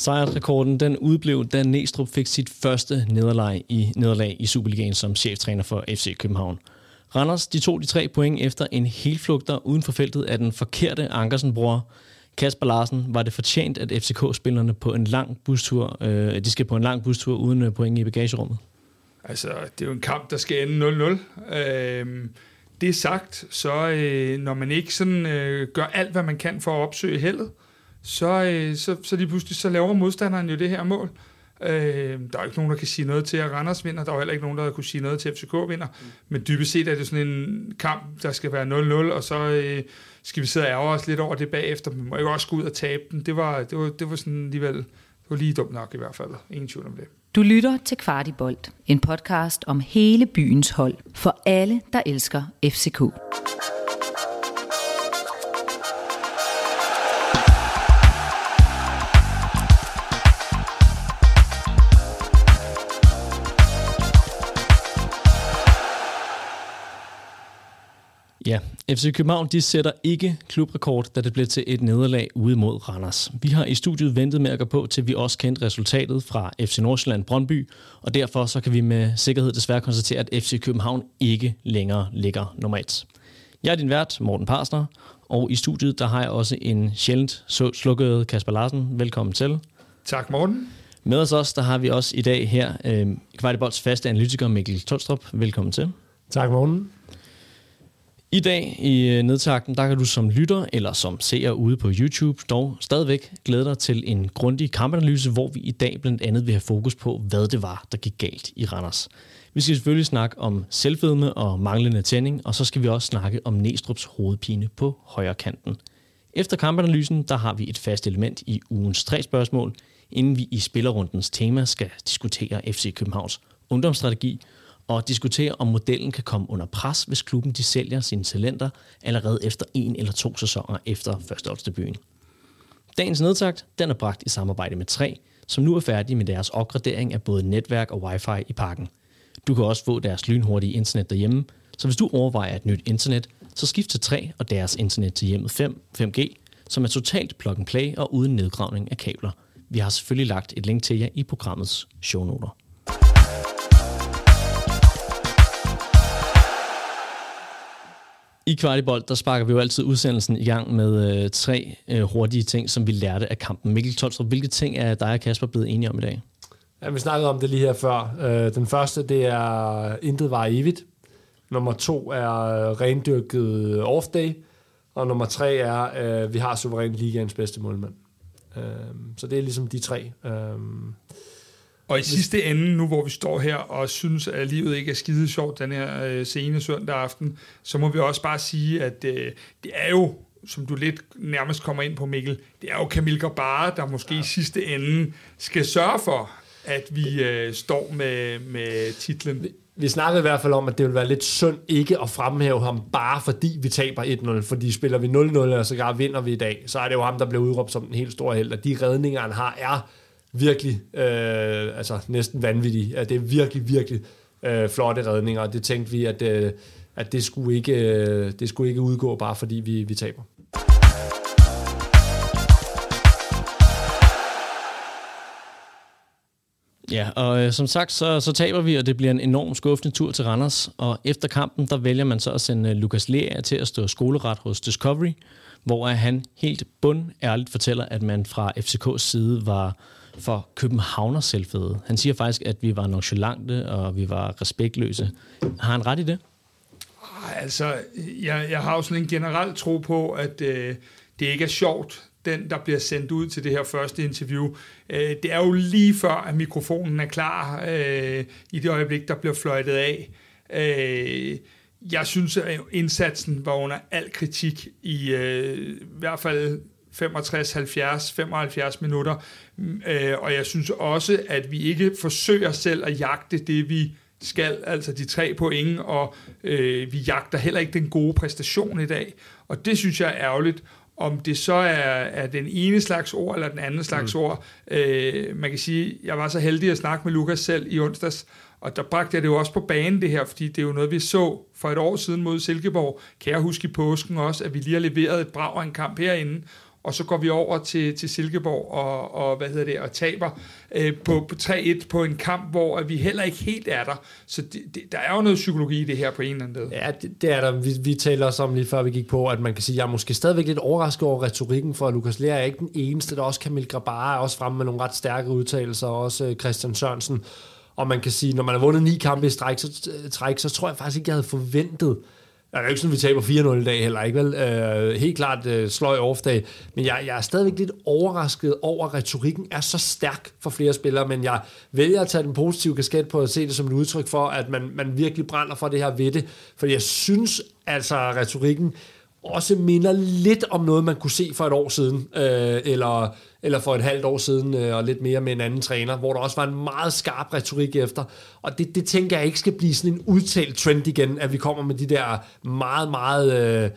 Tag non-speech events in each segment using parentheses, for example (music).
Sejrsrekorden den udblev, da Næstrup fik sit første nederlag i, nederlag i Superligaen som cheftræner for FC København. Randers de tog de tre point efter en helflugter uden for feltet af den forkerte Ankersen-bror. Kasper Larsen, var det fortjent, at FCK-spillerne på en lang bustur, øh, de skal på en lang bustur uden øh, point i bagagerummet? Altså, det er jo en kamp, der skal ende 0-0. Øh, det sagt, så øh, når man ikke sådan øh, gør alt, hvad man kan for at opsøge heldet, så, øh, så, så lige pludselig så laver modstanderen jo det her mål. Øh, der er ikke nogen, der kan sige noget til, at Randers vinder. Der er heller ikke nogen, der kunne sige noget til, at FCK vinder. Mm. Men dybest set er det sådan en kamp, der skal være 0-0, og så øh, skal vi sidde og ærge os lidt over det bagefter. Men må ikke også gå ud og tabe den. Det var, det var, det var sådan alligevel, det var lige dumt nok i hvert fald. Ingen tvivl om det. Du lytter til Kvartibolt, en podcast om hele byens hold, for alle, der elsker FCK. Ja, FC København de sætter ikke klubrekord, da det blev til et nederlag ude mod Randers. Vi har i studiet ventet med at gå på, til vi også kendte resultatet fra FC Nordsjælland Brøndby, og derfor så kan vi med sikkerhed desværre konstatere, at FC København ikke længere ligger normalt. Jeg er din vært, Morten Parsner, og i studiet der har jeg også en sjældent slukket Kasper Larsen. Velkommen til. Tak, Morten. Med os også, der har vi også i dag her øh, Kvartibolds faste analytiker Mikkel Tolstrup. Velkommen til. Tak, Morten. I dag i øh, nedtakten, der kan du som lytter eller som seer ude på YouTube dog stadigvæk glæde dig til en grundig kampanalyse, hvor vi i dag blandt andet vil have fokus på, hvad det var, der gik galt i Randers. Vi skal selvfølgelig snakke om selvfedme og manglende tænding, og så skal vi også snakke om Næstrup's hovedpine på højre kanten. Efter kampanalysen, der har vi et fast element i ugens tre spørgsmål, inden vi i spillerrundens tema skal diskutere FC Københavns ungdomsstrategi, og diskutere, om modellen kan komme under pres, hvis klubben de sælger sine talenter allerede efter en eller to sæsoner efter førsteholdsdebuten. Dagens nedtagt den er bragt i samarbejde med 3, som nu er færdige med deres opgradering af både netværk og wifi i parken. Du kan også få deres lynhurtige internet derhjemme, så hvis du overvejer et nyt internet, så skift til 3 og deres internet til hjemmet 5, 5G, som er totalt plug and play og uden nedgravning af kabler. Vi har selvfølgelig lagt et link til jer i programmets shownoter. I Kvartibold, der sparker vi jo altid udsendelsen i gang med øh, tre øh, hurtige ting, som vi lærte af kampen. Mikkel Tolstrup, hvilke ting er dig og Kasper blevet enige om i dag? Ja, vi snakkede om det lige her før. Øh, den første, det er intet var evigt. Nummer to er øh, rendyrket off-day. Og nummer tre er, øh, vi har suverænt ligaens bedste målmand. Øh, så det er ligesom de tre. Øh, og i sidste ende, nu hvor vi står her og synes, at livet ikke er skide sjovt den her øh, sene søndag aften, så må vi også bare sige, at øh, det er jo, som du lidt nærmest kommer ind på, Mikkel, det er jo Camille Garbara, der måske ja. i sidste ende skal sørge for, at vi øh, står med, med titlen. Vi, vi snakkede i hvert fald om, at det ville være lidt synd ikke at fremhæve ham, bare fordi vi taber 1-0. Fordi spiller vi 0-0, og så vinder vi i dag, så er det jo ham, der bliver udråbt som den helt store held. Og de redninger, han har, er virkelig, øh, altså næsten vanvittige. At det er virkelig, virkelig øh, flotte redninger, og det tænkte vi, at, øh, at det, skulle ikke, øh, det skulle ikke udgå, bare fordi vi, vi taber. Ja, og øh, som sagt, så, så taber vi, og det bliver en enorm skuffende tur til Randers. Og efter kampen, der vælger man så at sende øh, Lukas Lea til at stå skoleret hos Discovery, hvor han helt bund ærligt fortæller, at man fra FCK's side var for Københavner selvfede. Han siger faktisk, at vi var nonchalante, og vi var respektløse. Har han ret i det? Altså, jeg, jeg har jo sådan en generel tro på, at øh, det ikke er sjovt, den, der bliver sendt ud til det her første interview. Øh, det er jo lige før, at mikrofonen er klar øh, i det øjeblik, der bliver fløjtet af. Øh, jeg synes, at indsatsen var under al kritik i øh, i hvert fald 65, 70, 75 minutter. Øh, og jeg synes også, at vi ikke forsøger selv at jagte det, vi skal, altså de tre point, og øh, vi jagter heller ikke den gode præstation i dag. Og det synes jeg er ærgerligt. Om det så er, er den ene slags ord, eller den anden slags mm. ord. Øh, man kan sige, jeg var så heldig at snakke med Lukas selv i onsdags, og der bragte jeg det jo også på banen det her, fordi det er jo noget, vi så for et år siden mod Silkeborg. Kan jeg huske i påsken også, at vi lige har leveret et brag af en kamp herinde, og så går vi over til, til Silkeborg og, og, hvad hedder det, og taber øh, på, på 3-1 på en kamp, hvor vi heller ikke helt er der. Så det, det, der er jo noget psykologi i det her på en eller anden måde. Ja, det, det er der. Vi, vi taler også om lige før vi gik på, at man kan sige, at jeg er måske stadigvæk lidt overrasket over retorikken, for Lukas Lea er ikke den eneste, der også Kamil Grabara er også fremme med nogle ret stærke udtalelser, og også øh, Christian Sørensen. Og man kan sige, når man har vundet ni kampe i stræk, så, træk, så tror jeg faktisk ikke, jeg havde forventet, det er jo ikke sådan, vi taber 4-0 i dag heller, ikke vel? Øh, helt klart øh, sløj off-dag. Men jeg, jeg er stadigvæk lidt overrasket over, at retorikken er så stærk for flere spillere, men jeg vælger at tage den positive kasket på at se det som et udtryk for, at man, man virkelig brænder for det her ved det. For jeg synes altså, at retorikken også minder lidt om noget, man kunne se for et år siden, øh, eller, eller for et halvt år siden, øh, og lidt mere med en anden træner, hvor der også var en meget skarp retorik efter. Og det, det tænker jeg ikke skal blive sådan en udtalt trend igen, at vi kommer med de der meget, meget... Øh,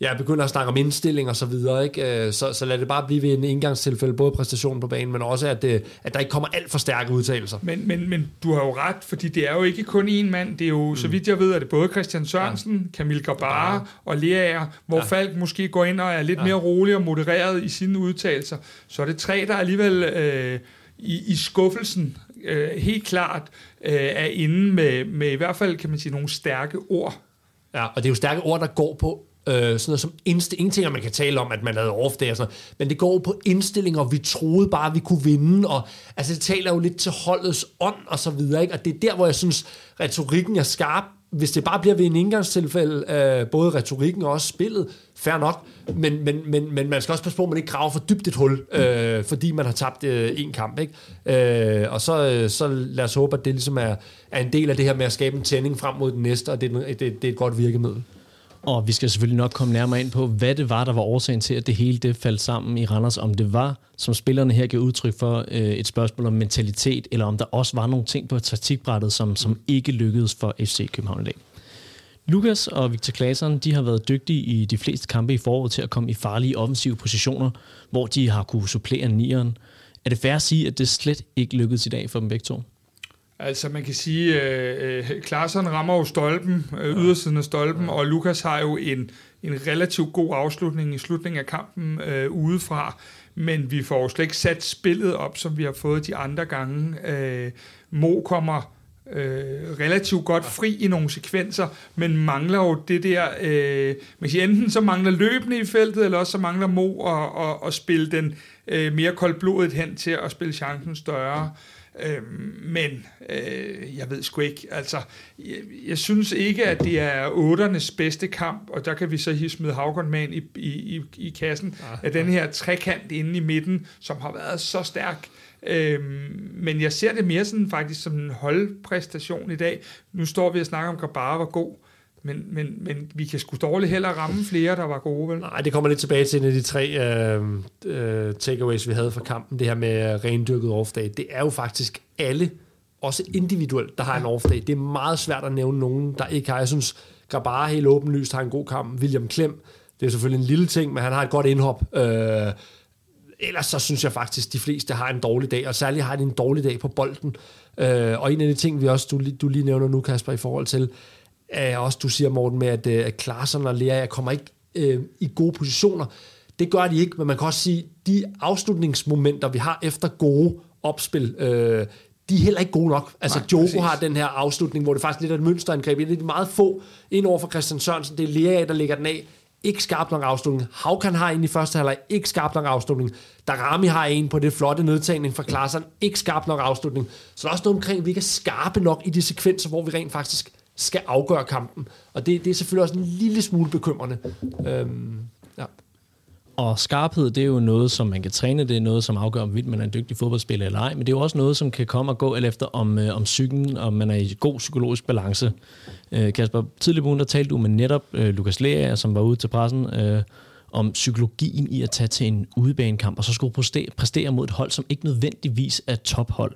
ja, begynder at snakke om indstilling og så videre, ikke? Øh, så, så lad det bare blive ved en indgangstilfælde, både præstationen på banen, men også, at, det, at der ikke kommer alt for stærke udtalelser. Men, men, men du har jo ret, fordi det er jo ikke kun én mand, det er jo, mm. så vidt jeg ved, at det både Christian Sørensen, ja. Kamil Gabara ja. og Leaer, hvor ja. Falk måske går ind og er lidt ja. mere rolig og modereret i sine udtalelser. Så er det tre, der alligevel øh, i, i skuffelsen øh, helt klart øh, er inde med, med i hvert fald, kan man sige, nogle stærke ord. Ja, og det er jo stærke ord, der går på Øh, sådan noget som indstilling. Ingenting, man kan tale om, at man havde off day og sådan noget. Men det går på indstillinger, vi troede bare, vi kunne vinde. Og, altså, det taler jo lidt til holdets ånd og så videre. Ikke? Og det er der, hvor jeg synes, retorikken er skarp. Hvis det bare bliver ved en indgangstilfælde, øh, både retorikken og også spillet, fair nok. Men, men, men, men man skal også passe på, at man ikke graver for dybt et hul, øh, fordi man har tabt øh, en kamp. Ikke? Øh, og så, øh, så lad os håbe, at det ligesom er, er en del af det her med at skabe en tænding frem mod den næste, og det, det, det er et godt virkemiddel. Og vi skal selvfølgelig nok komme nærmere ind på, hvad det var, der var årsagen til, at det hele det faldt sammen i Randers. Om det var, som spillerne her gav udtryk for, øh, et spørgsmål om mentalitet, eller om der også var nogle ting på taktikbrættet, som, som ikke lykkedes for FC København i dag. Lukas og Victor Claesson, de har været dygtige i de fleste kampe i foråret til at komme i farlige offensive positioner, hvor de har kunne supplere nieren. Er det fair at sige, at det slet ikke lykkedes i dag for dem begge to? Altså man kan sige, øh, øh rammer jo stolpen, øh, ydersiden af stolpen, og Lukas har jo en, en relativt god afslutning i slutningen af kampen øh, udefra, men vi får jo slet ikke sat spillet op, som vi har fået de andre gange. Øh, Mo kommer øh, relativt godt fri i nogle sekvenser, men mangler jo det der, øh, man siger, enten så mangler løbende i feltet, eller også så mangler Mo at, at, at spille den øh, mere koldblodet hen til at spille chancen større. Øh, men øh, jeg ved sgu ikke, altså, jeg, jeg synes ikke, at det er otternes bedste kamp, og der kan vi så lige smide Havgård med ind i, i, i, i kassen, ja, af den her trekant inde i midten, som har været så stærk. Øhm, men jeg ser det mere sådan faktisk som en holdpræstation i dag. Nu står vi og snakker om, at Grabara var god. Men, men, men vi kan sgu dårligt heller ramme flere, der var gode, vel? Nej, det kommer lidt tilbage til en af de tre øh, øh, takeaways, vi havde fra kampen. Det her med rendyrket off-dag. Det er jo faktisk alle, også individuelt, der har en off-dag. Det er meget svært at nævne nogen, der ikke har. Jeg synes, Grabara helt åbenlyst har en god kamp. William Klem, det er selvfølgelig en lille ting, men han har et godt indhop. Øh, ellers så synes jeg faktisk, de fleste har en dårlig dag, og særligt har de en dårlig dag på bolden. Øh, og en af de ting, vi også, du, du lige nævner nu, Kasper, i forhold til, er også, du siger, Morten, med, at, øh, at Klaarsson og Lea kommer ikke øh, i gode positioner. Det gør de ikke, men man kan også sige, de afslutningsmomenter, vi har efter gode opspil, øh, de er heller ikke gode nok. Altså, Nej, Joko præcis. har den her afslutning, hvor det faktisk lidt er et mønsterangreb. Det er de meget få ind over for Christian Sørensen. Det er Lea, der lægger den af. Ikke skarp nok afslutning. Havkan har en i første halvleg. Ikke skarp nok afslutning. Darami har en på det flotte nedtagning fra Klaarsson. Ikke skarp nok afslutning. Så der er også noget omkring, at vi ikke er skarpe nok i de sekvenser, hvor vi rent faktisk skal afgøre kampen. Og det, det er selvfølgelig også en lille smule bekymrende. Øhm, ja. Og skarphed, det er jo noget, som man kan træne. Det er noget, som afgør, om man er en dygtig fodboldspiller eller ej. Men det er jo også noget, som kan komme og gå, alt efter om, øh, om psyken, om man er i god psykologisk balance. Øh, Kasper, tidligere på ugen, der talte du med netop øh, Lukas Lea, som var ude til pressen, øh, om psykologien i at tage til en udebanekamp, og så skulle præstere, præstere mod et hold, som ikke nødvendigvis er tophold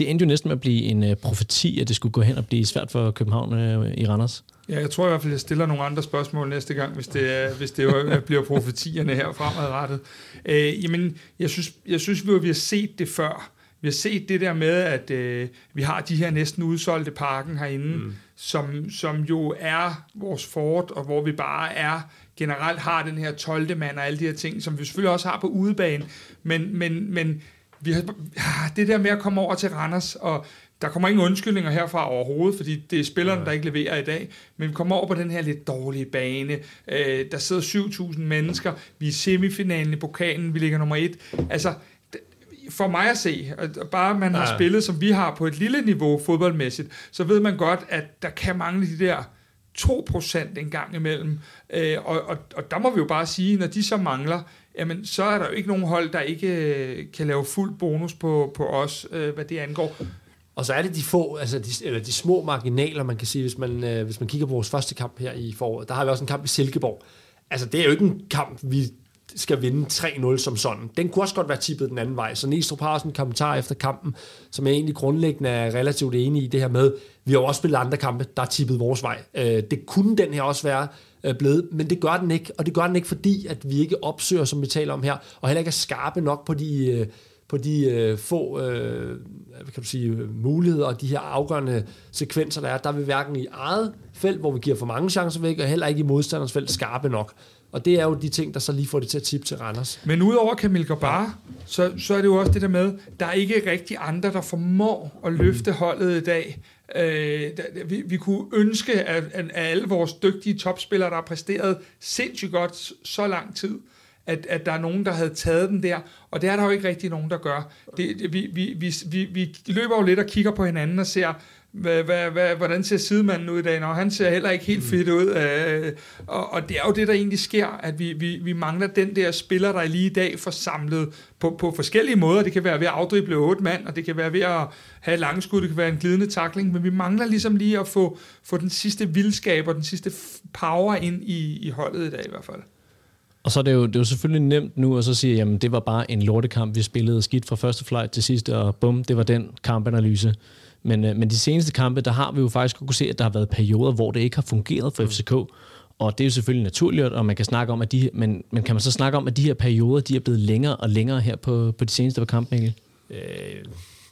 det endte jo næsten med at blive en uh, profeti, at det skulle gå hen og blive svært for København uh, i Randers. Ja, jeg tror i hvert fald, jeg stiller nogle andre spørgsmål næste gang, hvis det, er, hvis det jo bliver profetierne her fremadrettet. Uh, jamen, jeg synes, jeg synes vi, vi har set det før. Vi har set det der med, at øh, vi har de her næsten udsolgte parken herinde, mm. som, som jo er vores fort, og hvor vi bare er generelt har den her 12. mand og alle de her ting, som vi selvfølgelig også har på udebane, men, men, men vi har, det der med at komme over til Randers, og der kommer ingen undskyldninger herfra overhovedet, fordi det er spillerne, der ikke leverer i dag, men vi kommer over på den her lidt dårlige bane. Øh, der sidder 7.000 mennesker, vi er i semifinalen i pokalen, vi ligger nummer et. Altså, for mig at se, bare man har ja. spillet, som vi har på et lille niveau fodboldmæssigt, så ved man godt, at der kan mangle de der 2% en gang imellem. Øh, og, og, og der må vi jo bare sige, når de så mangler, jamen så er der jo ikke nogen hold, der ikke øh, kan lave fuld bonus på, på os, øh, hvad det angår. Og så er det de få, altså de, eller de små marginaler, man kan sige, hvis man, øh, hvis man kigger på vores første kamp her i foråret. Der har vi også en kamp i Silkeborg. Altså det er jo ikke en kamp, vi skal vinde 3-0 som sådan. Den kunne også godt være tippet den anden vej. Så Næstrup har også en kommentar efter kampen, som jeg egentlig grundlæggende er relativt enig i det her med, vi har jo også spillet andre kampe, der er tippet vores vej. Øh, det kunne den her også være øh, blevet, men det gør den ikke, og det gør den ikke, fordi at vi ikke opsøger, som vi taler om her, og heller ikke er skarpe nok på de, øh, på de øh, få øh, hvad kan du sige, muligheder og de her afgørende sekvenser, der er. Der vil hverken i eget felt, hvor vi giver for mange chancer væk, og heller ikke i modstanders felt skarpe nok. Og det er jo de ting, der så lige får det til at tippe til Randers. Men udover Kamil Gabar, så, så er det jo også det der med, der er ikke rigtig andre, der formår at løfte holdet i dag. Øh, vi, vi kunne ønske, at, at alle vores dygtige topspillere, der har præsteret sindssygt godt så lang tid, at, at der er nogen, der havde taget den der, og det er der jo ikke rigtig nogen, der gør. Det, det, vi, vi, vi, vi, vi løber jo lidt og kigger på hinanden og ser, hvad, hvad, hvad, hvordan ser sidemanden ud i dag? Når han ser heller ikke helt fedt ud. Øh, og, og det er jo det, der egentlig sker, at vi, vi, vi mangler den der spiller, der lige i dag får samlet på, på forskellige måder. Det kan være ved at afdrible otte mand, og det kan være ved at have langskud, det kan være en glidende takling, men vi mangler ligesom lige at få, få den sidste vildskab og den sidste power ind i, i holdet i dag i hvert fald. Og så er det jo, det er jo selvfølgelig nemt nu at så sige, jamen det var bare en lortekamp, vi spillede skidt fra første flight til sidste, og bum, det var den kampanalyse. Men, øh, men de seneste kampe, der har vi jo faktisk kunne se, at der har været perioder, hvor det ikke har fungeret for FCK. Og det er jo selvfølgelig naturligt, og man kan snakke om, at de, men, men kan man så snakke om, at de her perioder, de er blevet længere og længere her på, på de seneste kampe, Mikkel? Øh,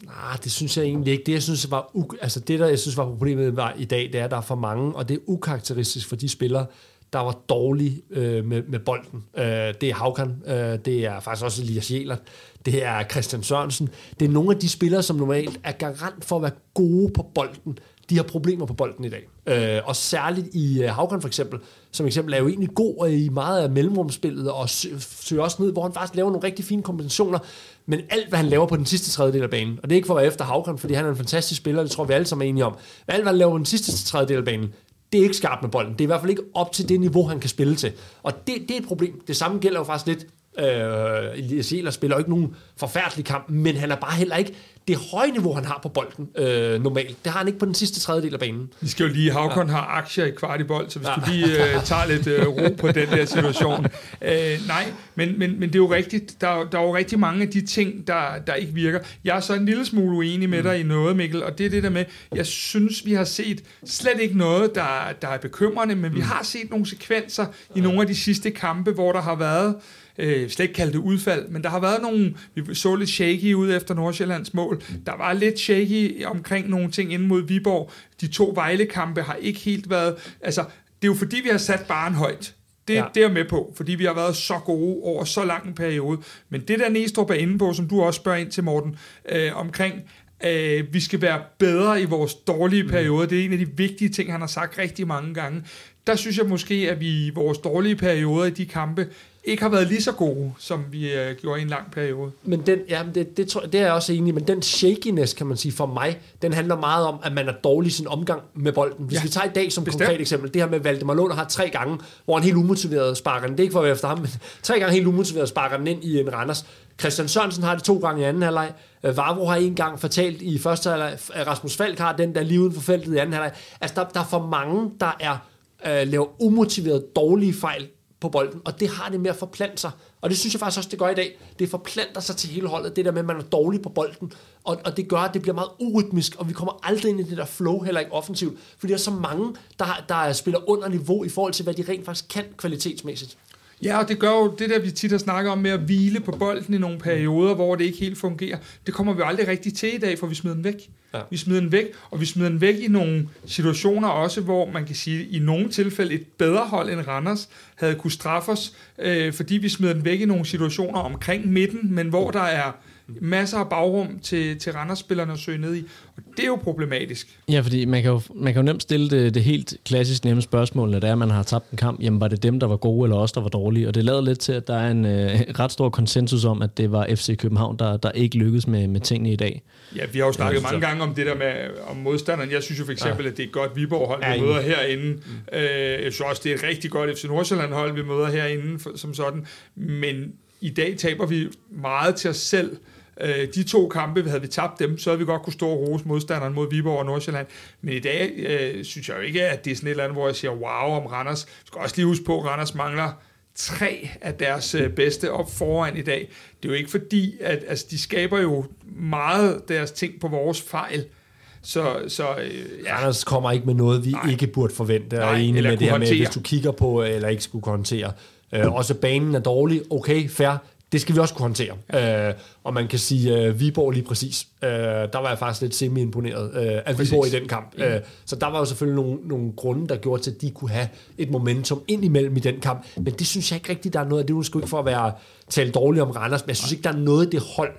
nej, det synes jeg egentlig ikke. Det, jeg synes var, altså det, der jeg synes var problemet var i dag, det er, at der er for mange, og det er ukarakteristisk for de spillere, der var dårlig øh, med, med bolden. Øh, det er Haukan, øh, det er faktisk også Elias Jælert, det er Christian Sørensen. Det er nogle af de spillere, som normalt er garant for at være gode på bolden. De har problemer på bolden i dag. Øh, og særligt i øh, Haukan for eksempel, som eksempel er jo egentlig god i meget af mellemrumspillet, og søger også ned, hvor han faktisk laver nogle rigtig fine kombinationer, men alt, hvad han laver på den sidste tredjedel af banen, og det er ikke for at være efter Haukan, fordi han er en fantastisk spiller, det tror vi alle sammen er enige om, men alt, hvad han laver på den sidste tredjedel af banen, det er ikke skarpt med bolden. Det er i hvert fald ikke op til det niveau, han kan spille til. Og det, det er et problem. Det samme gælder jo faktisk lidt Øh, Elias spiller jo ikke nogen forfærdelig kamp, men han er bare heller ikke det høje niveau, han har på bolden øh, normalt. Det har han ikke på den sidste tredjedel af banen. Vi skal jo lige, Havkon ja. har aktier i kvartibold, så hvis ja. du lige øh, tager lidt øh, ro på den der situation. Øh, nej, men, men, men det er jo rigtigt. Der, der er jo rigtig mange af de ting, der, der ikke virker. Jeg er så en lille smule uenig med mm. dig i noget, Mikkel, og det er det der med, jeg synes, vi har set slet ikke noget, der, der er bekymrende, men mm. vi har set nogle sekvenser i nogle af de sidste kampe, hvor der har været øh, slet ikke kalde det udfald, men der har været nogle, vi så lidt shaky ud efter Nordsjællands mål. Der var lidt shaky omkring nogle ting inde mod Viborg. De to Vejle-kampe har ikke helt været, altså det er jo fordi, vi har sat barn højt. Det, ja. det er jeg med på, fordi vi har været så gode over så lang en periode. Men det der Næstrup er inde på, som du også spørger ind til, Morten, øh, omkring, øh, vi skal være bedre i vores dårlige mm. perioder. Det er en af de vigtige ting, han har sagt rigtig mange gange. Der synes jeg måske, at vi i vores dårlige perioder i de kampe ikke har været lige så gode, som vi uh, gjorde i en lang periode. Men den, ja, det, det, tror, det er jeg også enig men den shakiness, kan man sige, for mig, den handler meget om, at man er dårlig i sin omgang med bolden. Hvis ja, vi tager i dag som bestemt. konkret eksempel, det her med Valdemar Lund har tre gange, hvor han helt umotiveret sparker den. Det er ikke for at være efter ham, men (laughs) tre gange helt umotiveret sparker den ind i en Randers. Christian Sørensen har det to gange i anden halvleg. Øh, Vavro har en gang fortalt i første halvleg. Rasmus Falk har den der lige uden for feltet i anden halvleg. Altså, der, der er for mange, der er øh, laver umotiveret dårlige fejl på bolden, og det har det med at forplante sig. Og det synes jeg faktisk også, det gør i dag. Det forplanter sig til hele holdet, det der med, at man er dårlig på bolden. Og, og det gør, at det bliver meget urytmisk, og vi kommer aldrig ind i det der flow, heller ikke offensivt. Fordi der er så mange, der, der spiller under niveau i forhold til, hvad de rent faktisk kan kvalitetsmæssigt. Ja, og det gør jo det der, vi tit har snakket om med at hvile på bolden i nogle perioder, hvor det ikke helt fungerer. Det kommer vi aldrig rigtig til i dag, for vi smider den væk. Ja. Vi smider den væk, og vi smider den væk i nogle situationer også, hvor man kan sige, i nogle tilfælde et bedre hold end Randers havde kunne straffe os, øh, fordi vi smider den væk i nogle situationer omkring midten, men hvor der er masser af bagrum til, til Randers-spillerne at søge ned i. Og det er jo problematisk. Ja, fordi man kan jo, man kan jo nemt stille det, det helt klassisk nemme spørgsmål, når det er, at man har tabt en kamp. Jamen, var det dem, der var gode, eller os, der var dårlige? Og det lader lidt til, at der er en øh, ret stor konsensus om, at det var FC København, der, der ikke lykkedes med, med tingene i dag. Ja, vi har jo snakket mange gange om det der med om modstanderen. Jeg synes jo for eksempel, ja. at det er et godt Viborg-hold, vi ja, møder herinde. Mm. Øh, jeg synes også, det er et rigtig godt FC Nordsjælland-hold, vi møder herinde for, som sådan. Men i dag taber vi meget til os selv. Øh, de to kampe, havde vi tabt dem, så havde vi godt kunne stå og rose modstanderen mod Viborg og Nordsjælland. Men i dag øh, synes jeg jo ikke, at det er sådan et eller andet, hvor jeg siger wow om Randers. Jeg skal også lige huske på, at Randers mangler tre af deres øh, bedste op foran i dag. Det er jo ikke fordi, at altså, de skaber jo meget deres ting på vores fejl. Så, så øh, ja. Randers kommer ikke med noget, vi Nej. ikke burde forvente. Nej, og enig med det her med, hvis du kigger på, eller ikke skulle håndtere. Øh, også banen er dårlig. Okay, fair det skal vi også kunne håndtere. Ja. Øh, og man kan sige, uh, Viborg lige præcis, uh, der var jeg faktisk lidt semi-imponeret uh, af Viborg i den kamp. Ja. Uh, så der var jo selvfølgelig nogle, nogle grunde, der gjorde til, at de kunne have et momentum ind imellem i den kamp. Men det synes jeg ikke rigtigt, der er noget af det. Nu skal ikke for at være tale dårligt om Randers, men jeg synes ikke, der er noget af det hold,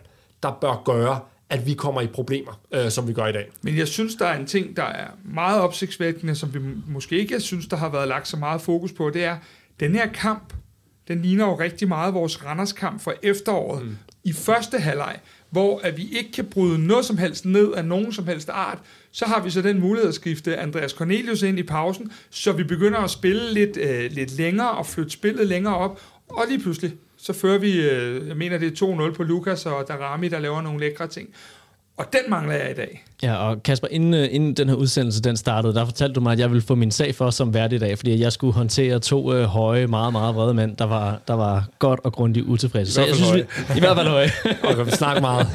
der bør gøre, at vi kommer i problemer, uh, som vi gør i dag. Men jeg synes, der er en ting, der er meget opsigtsvækkende, som vi måske ikke synes, der har været lagt så meget fokus på, det er, den her kamp den ligner jo rigtig meget vores Randerskamp fra efteråret mm. i første halvleg, hvor at vi ikke kan bryde noget som helst ned af nogen som helst art, så har vi så den mulighed at skifte Andreas Cornelius ind i pausen, så vi begynder at spille lidt, øh, lidt længere og flytte spillet længere op, og lige pludselig, så fører vi, øh, jeg mener det er 2-0 på Lukas og Darami, der laver nogle lækre ting. Og den mangler jeg i dag. Ja, og Kasper, inden, øh, inden den her udsendelse den startede, der fortalte du mig, at jeg ville få min sag for som vært i dag, fordi jeg skulle håndtere to øh, høje, meget, meget vrede mænd, der var, der var godt og grundigt utilfredse. Så jeg synes, vi, i hvert fald høje. (laughs) og vi snakker meget.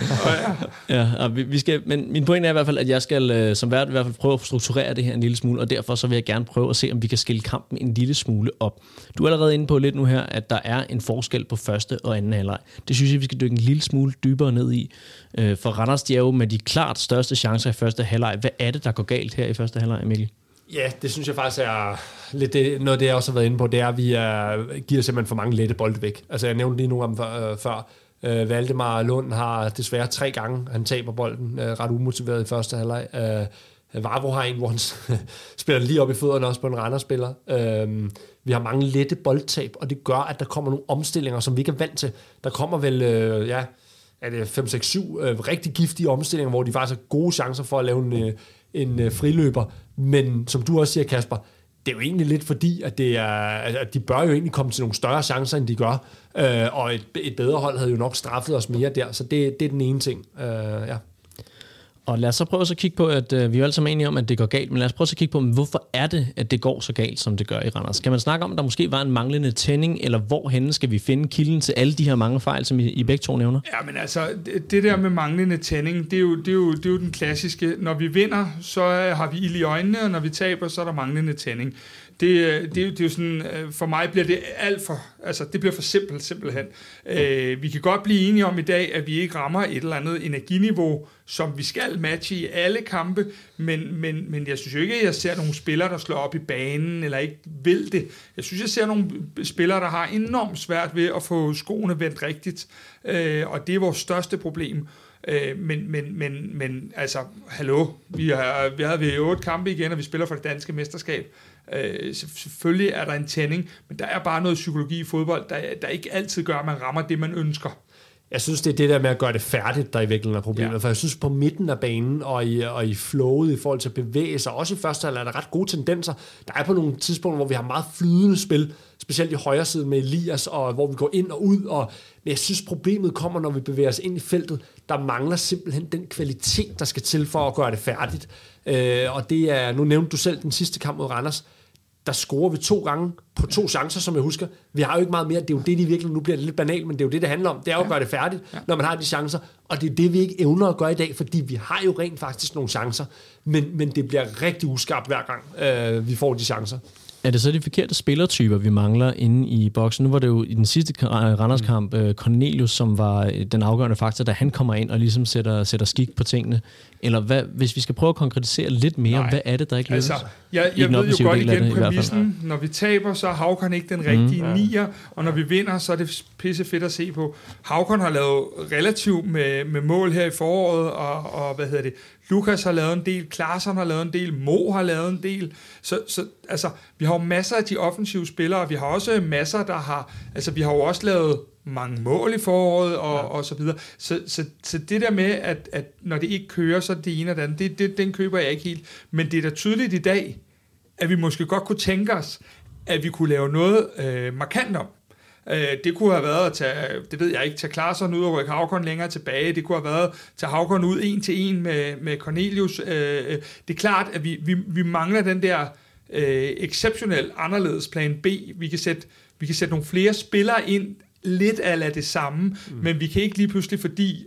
(laughs) ja, og vi, vi skal, men min pointe er i hvert fald, at jeg skal øh, som vært i hvert fald prøve at strukturere det her en lille smule, og derfor så vil jeg gerne prøve at se, om vi kan skille kampen en lille smule op. Du er allerede inde på lidt nu her, at der er en forskel på første og anden halvleg. Det synes jeg, vi skal dykke en lille smule dybere ned i. For Randers, de er jo med de klart største chancer i første halvleg. Hvad er det, der går galt her i første halvleg, Emil? Ja, det synes jeg faktisk er lidt det, noget, det jeg også har været inde på, det er, at vi er, giver simpelthen for mange lette bolde væk. Altså, jeg nævnte lige nogle af dem før. Øh, før. Øh, Valdemar Lund har desværre tre gange, han taber bolden øh, ret umotiveret i første halvleg. Øh, Vavro har en, hvor han (laughs) spiller lige op i fødderne også på en renderspiller. Øh, vi har mange lette boldtab, og det gør, at der kommer nogle omstillinger, som vi ikke er vant til. Der kommer vel, øh, ja, er det 5, 6, 7 øh, rigtig giftige omstillinger, hvor de faktisk har gode chancer for at lave en, øh, en øh, friløber. Men som du også siger, Kasper, det er jo egentlig lidt fordi, at, det er, at de bør jo egentlig komme til nogle større chancer, end de gør. Øh, og et, et bedre hold havde jo nok straffet os mere der, så det, det er den ene ting. Øh, ja. Og lad os så prøve at kigge på, at øh, vi er alle sammen enige om, at det går galt, men lad os prøve at kigge på, hvorfor er det, at det går så galt, som det gør i Randers? Kan man snakke om, at der måske var en manglende tænding, eller hvor henne skal vi finde kilden til alle de her mange fejl, som I, I begge to nævner? Ja, men altså, det, det der med manglende tænding, det er, jo, det, er jo, det er jo den klassiske. Når vi vinder, så øh, har vi ild i øjnene, og når vi taber, så er der manglende tænding det, øh, det, det er jo sådan, øh, for mig bliver det alt for, altså det bliver for simpelt simpelthen. Øh, vi kan godt blive enige om i dag, at vi ikke rammer et eller andet energiniveau, som vi skal matche i alle kampe, men, men, men jeg synes jo ikke, at jeg ser nogle spillere, der slår op i banen, eller ikke vil det. Jeg synes, jeg ser nogle spillere, der har enormt svært ved at få skoene vendt rigtigt, øh, og det er vores største problem. Øh, men, men, men, men altså, hallo, vi har, vi har ved otte kampe igen, og vi spiller for det danske mesterskab. Øh, selvfølgelig er der en tænding, men der er bare noget psykologi i fodbold, der, der ikke altid gør, at man rammer det, man ønsker. Jeg synes, det er det der med at gøre det færdigt, der i virkeligheden er problemet. Ja. For jeg synes, på midten af banen og i, og i flowet i forhold til at bevæge sig, også i første halvleg er der ret gode tendenser. Der er på nogle tidspunkter, hvor vi har meget flydende spil, specielt i højre side med Elias, og hvor vi går ind og ud. Og, men jeg synes, problemet kommer, når vi bevæger os ind i feltet. Der mangler simpelthen den kvalitet, der skal til for at gøre det færdigt. Øh, og det er, nu nævnte du selv den sidste kamp mod Randers der scorer vi to gange på to chancer, som jeg husker. Vi har jo ikke meget mere. Det er jo det, de virkelig, nu bliver det lidt banalt, men det er jo det, det handler om. Det er jo at gøre det færdigt, ja. når man har de chancer. Og det er det, vi ikke evner at gøre i dag, fordi vi har jo rent faktisk nogle chancer, men, men det bliver rigtig uskarpt hver gang, øh, vi får de chancer. Er det så de forkerte spillertyper, vi mangler inde i boksen? Nu var det jo i den sidste Randerskamp mm. Cornelius, som var den afgørende faktor, da han kommer ind og ligesom sætter, sætter skik på tingene. Eller hvad, hvis vi skal prøve at konkretisere lidt mere, Nej. hvad er det, der ikke lykkes? Altså, jeg, jeg ved jo godt igen præmissen, når vi taber, så er Havkon ikke den rigtige mm. nier, og når vi vinder, så er det pisse fedt at se på. Havkon har lavet relativt med, med mål her i foråret, og, og hvad hedder det, Lukas har lavet en del, Klaarsson har lavet en del, Mo har lavet en del. Så, så altså, vi har jo masser af de offensive spillere, vi har også masser, der har, altså vi har jo også lavet mange mål i foråret og, ja. og så videre. Så, så, så det der med, at, at når det ikke kører, så det ene og det andet, det, det, den køber jeg ikke helt. Men det er da tydeligt i dag, at vi måske godt kunne tænke os, at vi kunne lave noget øh, markant om. Øh, det kunne have været at tage, det ved jeg ikke, tage Klaarsson ud og rykke Havkon længere tilbage. Det kunne have været at tage Havkon ud en til en med, med Cornelius. Øh, det er klart, at vi, vi, vi mangler den der øh, exceptionel anderledes plan B. Vi kan sætte, vi kan sætte nogle flere spillere ind, lidt af det samme, mm. men vi kan ikke lige pludselig, fordi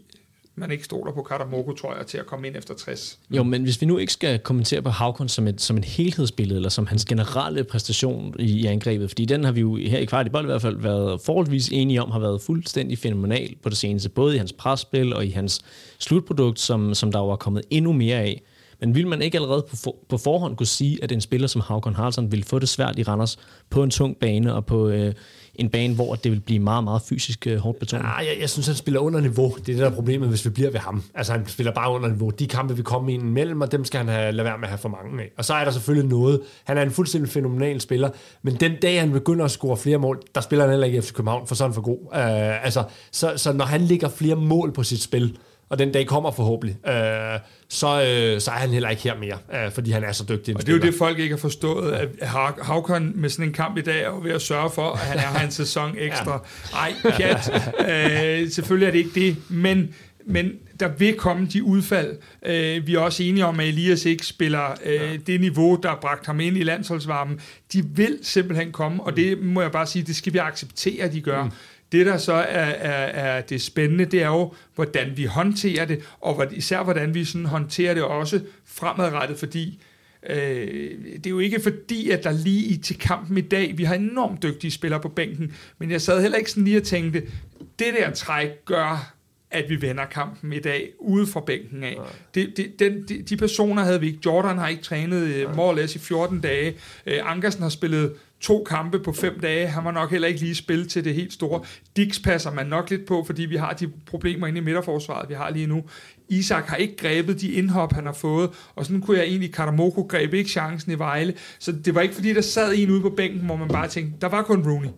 man ikke stoler på Katamoko, tror jeg, til at komme ind efter 60. Jo, men hvis vi nu ikke skal kommentere på Havkon som et, som et helhedsbillede, eller som hans generelle præstation i, i angrebet, fordi den har vi jo her i kvart i bold i hvert fald været forholdsvis enige om, har været fuldstændig fænomenal på det seneste, både i hans presspil og i hans slutprodukt, som, som der var kommet endnu mere af. Men vil man ikke allerede på, for, på forhånd kunne sige, at en spiller som Havkon Haraldsson vil få det svært i Randers på en tung bane og på øh, en bane, hvor det vil blive meget, meget fysisk øh, hårdt betonet? Nej, jeg, jeg synes, han spiller under niveau. Det er det, der er problemet, hvis vi bliver ved ham. Altså, han spiller bare under niveau. De kampe, vi kommer ind imellem, og dem skal han have, lade være med at have for mange af. Og så er der selvfølgelig noget. Han er en fuldstændig fænomenal spiller, men den dag, han begynder at score flere mål, der spiller han heller ikke efter København, for sådan for god. Uh, altså, så, så når han ligger flere mål på sit spil, og den dag kommer forhåbentlig, øh, så, øh, så er han heller ikke her mere, øh, fordi han er så dygtig. Og det er jo det, folk ikke har forstået, at Havkon med sådan en kamp i dag er ved at sørge for, at han har en sæson (laughs) ekstra. Nej, pjat. Øh, selvfølgelig er det ikke det, men, men der vil komme de udfald. Øh, vi er også enige om, at Elias ikke spiller øh, det niveau, der har bragt ham ind i landsholdsvarmen. De vil simpelthen komme, og det må jeg bare sige, det skal vi acceptere, at de gør. Mm. Det, der så er, er, er det spændende, det er jo, hvordan vi håndterer det, og især hvordan vi sådan håndterer det også fremadrettet, fordi øh, det er jo ikke fordi, at der lige i til kampen i dag, vi har enormt dygtige spillere på bænken, men jeg sad heller ikke sådan lige og tænkte, det der træk gør, at vi vender kampen i dag ude fra bænken af. Det, det, den, de, de personer havde vi ikke. Jordan har ikke trænet uh, more or less i 14 dage. Uh, Ankersen har spillet to kampe på fem dage. Han var nok heller ikke lige spillet til det helt store. Dix passer man nok lidt på, fordi vi har de problemer inde i midterforsvaret, vi har lige nu. Isak har ikke grebet de indhop, han har fået, og sådan kunne jeg egentlig, Karamoko greb ikke chancen i Vejle, så det var ikke fordi, der sad en ude på bænken, hvor man bare tænkte, der var kun Rooney.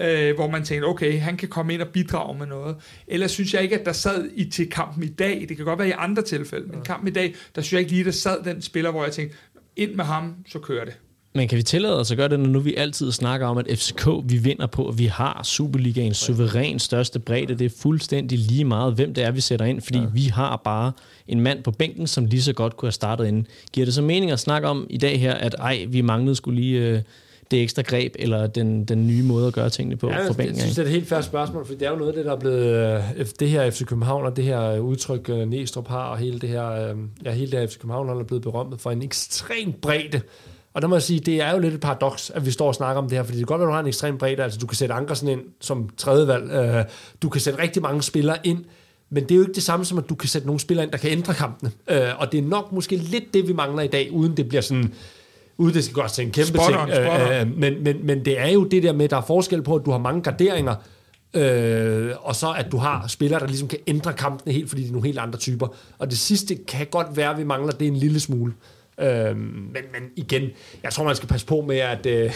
Øh, hvor man tænkte, okay, han kan komme ind og bidrage med noget. Ellers synes jeg ikke, at der sad i til kampen i dag, det kan godt være i andre tilfælde, men kampen i dag, der synes jeg ikke lige, der sad den spiller, hvor jeg tænkte, ind med ham, så kører det. Men kan vi tillade os at gøre det, når nu vi altid snakker om, at FCK vi vinder på, at vi har Superligaens suveræn største bredde. Det er fuldstændig lige meget, hvem det er, vi sætter ind, fordi ja. vi har bare en mand på bænken, som lige så godt kunne have startet inden. Giver det så mening at snakke om i dag her, at ej, vi manglede skulle lige øh, det ekstra greb, eller den, den nye måde at gøre tingene på ja, for bænken? Jeg synes, det er et helt færre spørgsmål, for det er jo noget af det, der er blevet, øh, det her FC København, og det her udtryk, øh, Næstrup har, og hele det her, øh, ja, hele det her FC København er blevet berømmet for en ekstrem bredde og der må jeg sige, det er jo lidt et paradoks, at vi står og snakker om det her, fordi det kan godt være, at du har en ekstrem bredde, altså du kan sætte Ankersen ind som tredje valg, øh, du kan sætte rigtig mange spillere ind, men det er jo ikke det samme som, at du kan sætte nogle spillere ind, der kan ændre kampene. Øh, og det er nok måske lidt det, vi mangler i dag, uden det bliver sådan, uden det skal godt til en kæmpe spot ting. Øh, øh, men, men, men det er jo det der med, at der er forskel på, at du har mange garderinger, Øh, og så at du har spillere, der ligesom kan ændre kampene helt, fordi de er nogle helt andre typer. Og det sidste kan godt være, at vi mangler det en lille smule. Øh, men, men igen, jeg tror, man skal passe på med, at... Øh,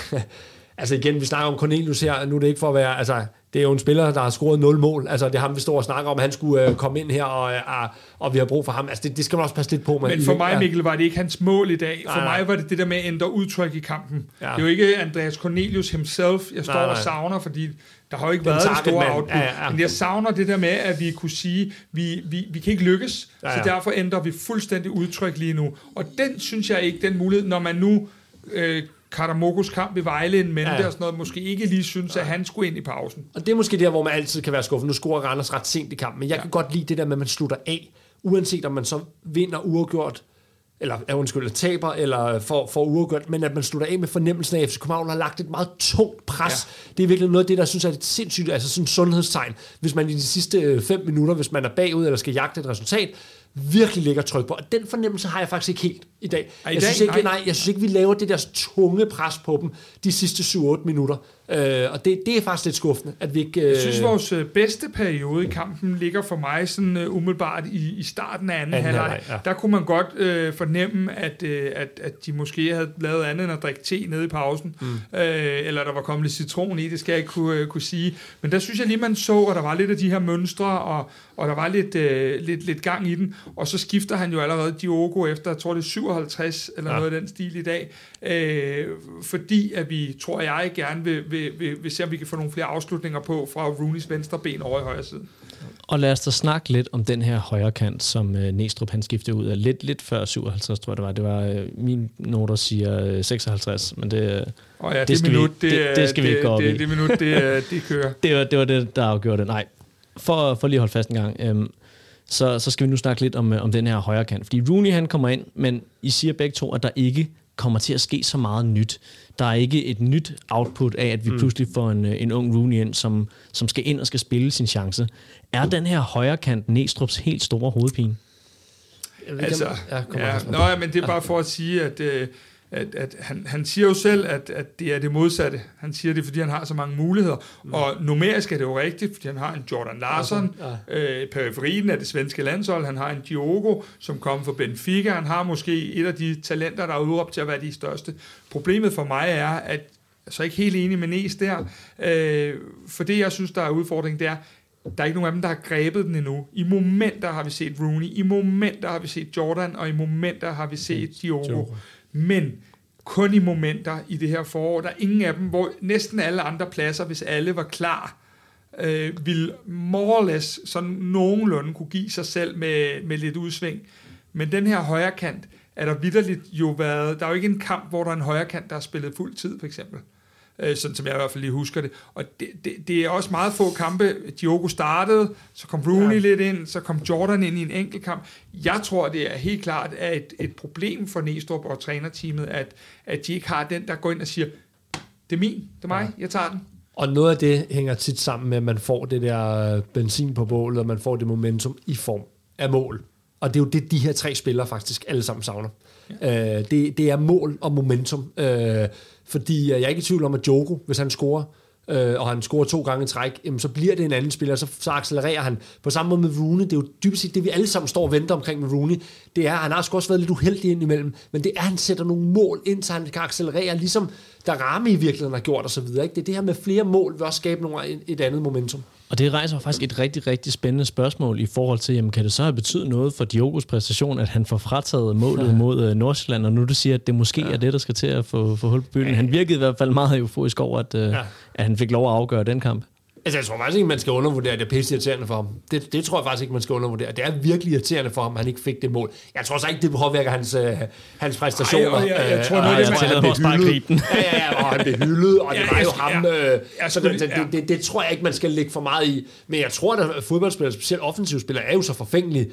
altså igen, vi snakker om Cornelius her, nu er det ikke for at være... Altså, det er jo en spiller, der har scoret 0 mål. Altså, det er ham, vi står og snakker om, han skulle øh, komme ind her, og, øh, og vi har brug for ham. Altså, det, det skal man også passe lidt på med. Men for mig, Mikkel, var det ikke hans mål i dag. For nej, mig var det det der med at ændre udtryk i kampen. Ja. Det er jo ikke Andreas Cornelius himself, jeg står nej, nej. og savner, fordi der har jo ikke Den været en stor output. Ja, ja. Men jeg savner det der med, at vi kunne sige, vi, vi, vi kan ikke lykkes, ja, ja. så derfor ændrer vi fuldstændig udtryk lige nu. Og den synes jeg ikke, den mulighed, når man nu øh, Karamokos kamp i Vejle en mente ja. og sådan noget, måske ikke lige synes, ja. at han skulle ind i pausen. Og det er måske der, hvor man altid kan være skuffet. Nu scorer Randers ret sent i kampen, men jeg ja. kan godt lide det der med, at man slutter af, uanset om man så vinder uafgjort, eller ja, undskyld, taber, eller får, får uafgjort, men at man slutter af med fornemmelsen af, at FC København har lagt et meget tungt pres. Ja. Det er virkelig noget af det, der synes er et sindssygt, altså sådan sundhedstegn. Hvis man i de sidste øh, fem minutter, hvis man er bagud, eller skal jagte et resultat, virkelig ligger tryk på. Og den fornemmelse har jeg faktisk ikke helt i dag. I jeg, dag? synes ikke, Nej. nej. jeg synes ikke, vi laver det der tunge pres på dem de sidste 7-8 minutter. Øh, og det, det er faktisk lidt skuffende, at vi ikke... Øh, Jeg synes, vores øh, bedste periode i kampen ligger for mig sådan uh, umiddelbart i, i starten af anden, Anden halvleg. halvleg, ja. Der kunne man godt øh, fornemme, at, øh, at, at de måske havde lavet andet end at drikke te nede i pausen. Mm. Øh, eller der var kommet lidt citron i, det skal jeg ikke kunne, øh, kunne sige. Men der synes jeg lige, man så, at der var lidt af de her mønstre, og, og der var lidt, øh, lidt, lidt gang i den. Og så skifter han jo allerede Diogo efter, jeg tror det er 57 eller Ja. noget af den stil i dag. Øh, fordi at vi, tror jeg, gerne vil, vil, vil, vil se, om vi kan få nogle flere afslutninger på fra Rooneys venstre ben over i højre side. Og lad os da snakke lidt om den her højre kant, som øh, Næstrup han skiftede ud af lidt, lidt før 57, tror jeg det var. Det var øh, min noter siger øh, 56, men det, øh, ja, Det det, skal vi minut, ikke- det- det skal vi det, ikke gå op det, i. det, minut, det, øh, det kører. (laughs) det, var, det var det, der afgjorde det. Nej, for, for lige at holde fast en gang, øhm, så, så skal vi nu snakke lidt om, øh, om den her højre kant. Fordi Rooney han kommer ind, men I siger begge to, at der ikke kommer til at ske så meget nyt. Der er ikke et nyt output af, at vi mm. pludselig får en, øh, en ung Rooney ind, som, som skal ind og skal spille sin chance. Er den her højre kant Næstrup's helt store hovedpine? Altså, ja, ja, ja, nå, ja, men det er bare for at sige, at, øh, at, at han, han siger jo selv, at, at det er det modsatte. Han siger det, fordi han har så mange muligheder. Mm. Og numerisk er det jo rigtigt, fordi han har en Jordan Larsson, Ja. øh, periferien af det svenske landshold. Han har en Diogo, som kommer fra Benfica. Han har måske et af de talenter, der er udråbt til at være de største. Problemet for mig er, at jeg er så ikke helt enig med Næs der. Øh, for det, jeg synes, der er udfordringen, det er, der er ikke nogen af dem, der har grebet den endnu. I momenter har vi set Rooney, i momenter har vi set Jordan, og i momenter har vi set Diogo. Diogo. Men kun i momenter i det her forår. Der er ingen af dem, hvor næsten alle andre pladser, hvis alle var klar, øh, ville more or less sådan nogenlunde kunne give sig selv med, med lidt udsving. Men den her højre kant, er der vidderligt jo været, der er jo ikke en kamp, hvor der er en højre kant, der har spillet fuld tid, for eksempel. Øh, sådan som jeg i hvert fald lige husker det. Og det, det, det er også meget få kampe. Diogo startede, så kom Rooney ja. Ja. lidt ind, så kom Jordan ind i en enkelt kamp. Jeg tror, det er helt klart er et, et problem for Næstrup og trænerteamet, at, at de ikke har den, der går ind og siger, det er min, det er mig, jeg tager den. Og noget af det hænger tit sammen med, at man får det der benzin på bålet, og man får det momentum i form af mål. Og det er jo det, de her tre spillere faktisk alle sammen savner. Ja. Øh, det, det er mål og momentum. Øh, fordi øh, jeg er ikke i tvivl om, at Jogo, hvis han scorer, øh, og han scorer to gange i træk, jamen, så bliver det en anden spiller, så, så accelererer han. På samme måde med Rooney, det er jo dybest set det, vi alle sammen står og venter omkring med Rooney, det er, han har også været lidt uheldig indimellem, men det er, at han sætter nogle mål ind, så han kan accelerere, ligesom der Rami i virkeligheden har gjort osv. Det er det her med flere mål, vil også skabe nogle, et andet momentum. Og det rejser faktisk et rigtig, rigtig spændende spørgsmål i forhold til, jamen, kan det så have betydet noget for Diogos præstation, at han får frataget målet ja. (laughs) mod uh, Nordsjælland, og nu du siger, at det måske ja. er det, der skal til at få, få hul på byen. Han virkede i hvert fald meget euforisk over, at, uh, ja. Ja. at han fik lov at afgøre den kamp. Altså, jeg tror faktisk ikke, man skal undervurdere, det er pisse irriterende for ham. Det, det tror jeg faktisk ikke, man skal undervurdere. Det er virkelig irriterende for ham, at han ikke fik det mål. Jeg tror så ikke, det påvirker hans, øh, hans præstationer. Ej, jeg- jeg Øh, tror, noget af det, jeg tillader han blev at hyldet. Ja, ja, ja, og han blev hyldet, og det Ja, var jo jeg- ham. ja. Øh, Jeg så skulle- det, det, det, det, tror jeg ikke, man skal lægge for meget i. Men jeg tror, at fodboldspillere, specielt offensive spillere, er jo så forfængelige,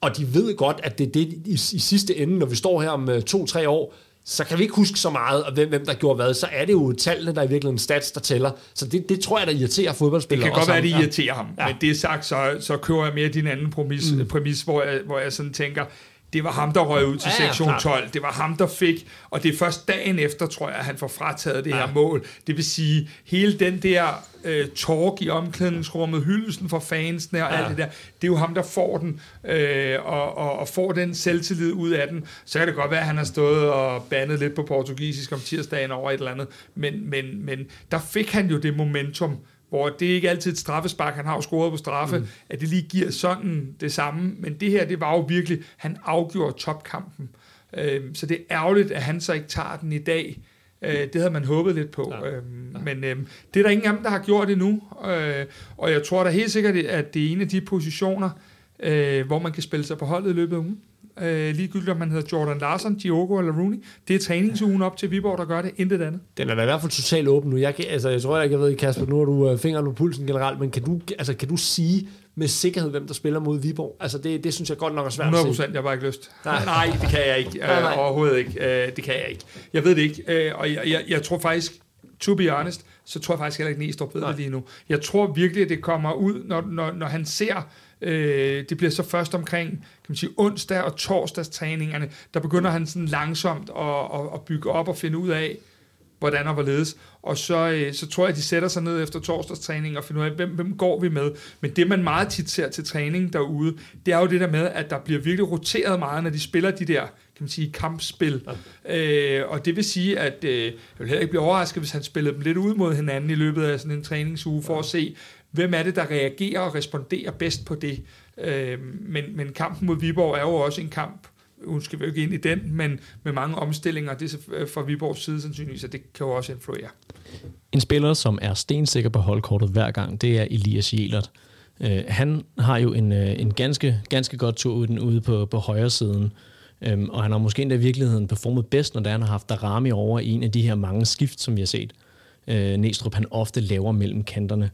og de ved godt, at det er det i, i sidste ende, når vi står her om øh, to-tre år, så kan vi ikke huske så meget, og hvem, hvem der gjorde hvad. Så er det jo tallene, der er i virkeligheden stats, der tæller. Så det, det tror jeg, der irriterer Det fodboldspillere. kan godt være, det irriterer ham, ja. Men det er sagt, så, så køber jeg mere din anden præmis, mm. præmis hvor, jeg, hvor jeg sådan tænker, det var ham, der røg ud til Ja, ja, sektion klart. 12. Det var ham, der fik, og det er først dagen efter, tror jeg, at han får frataget det ja. her mål. Det vil sige, hele den der øh, talk i omklædningsrummet, hyldelsen for fansene og ja. alt det der, det er jo ham, der får den, øh, og, og, og får den selvtillid ud af den. Så kan det godt være, at han har stået og bandet lidt på portugisisk om tirsdagen over et eller andet, men, men, men der fik han jo det momentum, hvor det er ikke altid et straffespark, han har jo scoret på straffe, mm. at det lige giver sådan det samme, men det her, det var jo virkelig, han afgjorde topkampen. Øh, så det er ærgerligt, at han så ikke tager den i dag. Øh, det havde man håbet lidt på. Ja. Øh, men øh, det er der ingen af dem, der har gjort endnu. Øh, og jeg tror da helt sikkert, at det er en af de positioner, øh, hvor man kan spille sig på holdet i løbet af ugen. Øh, ligegyldigt om man hedder Jordan Larsen, Diogo eller Rooney. Det er træningsugen op til Viborg, der gør det, intet andet. Den er da i hvert fald totalt åben nu. Jeg, kan, altså, jeg tror ikke, jeg ved, Kasper, nu har du øh, fingeren på pulsen generelt, men kan du, altså, kan du sige med sikkerhed, hvem der spiller mod Viborg? Altså, det, det synes jeg godt nok er svært 100 at se. procent, jeg har bare ikke lyst. Nej. (laughs) Nej, det kan jeg ikke. Nej, nej. Øh, overhovedet ikke. Øh, det kan jeg ikke. Jeg ved det ikke. Øh, og jeg, jeg, jeg tror faktisk, to be honest, så tror jeg faktisk heller ikke, Næstrup ved det lige nu. Jeg tror virkelig, at det kommer ud, når, når, når han ser, øh, det bliver så først omkring kan man sige, onsdag og torsdags træningerne, der begynder han sådan langsomt at, at, at bygge op og finde ud af, hvordan og hvorledes. Og så, øh, så tror jeg, at de sætter sig ned efter torsdagstræning og finder ud af, hvem, hvem går vi med. Men det, man meget tit ser til træning derude, det er jo det der med, at der bliver virkelig roteret meget, når de spiller de der kan man sige, kampspil. Ja. Øh, og det vil sige, at øh, jeg vil heller ikke blive overrasket, hvis han spillede dem lidt ud mod hinanden i løbet af sådan en træningsuge, for at se, hvem er det, der reagerer og responderer bedst på det. Øh, men, men kampen mod Viborg er jo også en kamp, nu skal vi jo ikke ind i den, men med mange omstillinger, det er så øh, fra Viborgs side sandsynligvis, at det kan jo også influere. En spiller, som er stensikker på holdkortet hver gang, det er Elias Jelert. Øh, han har jo en, øh, en ganske, ganske godt tur uden ude på, på højre siden, øhm, og han har måske endda i virkeligheden performet bedst, når er, han har haft Darami over i en af de her mange skift, som vi har set. Øh, Næstrup han ofte laver mellem kanterne.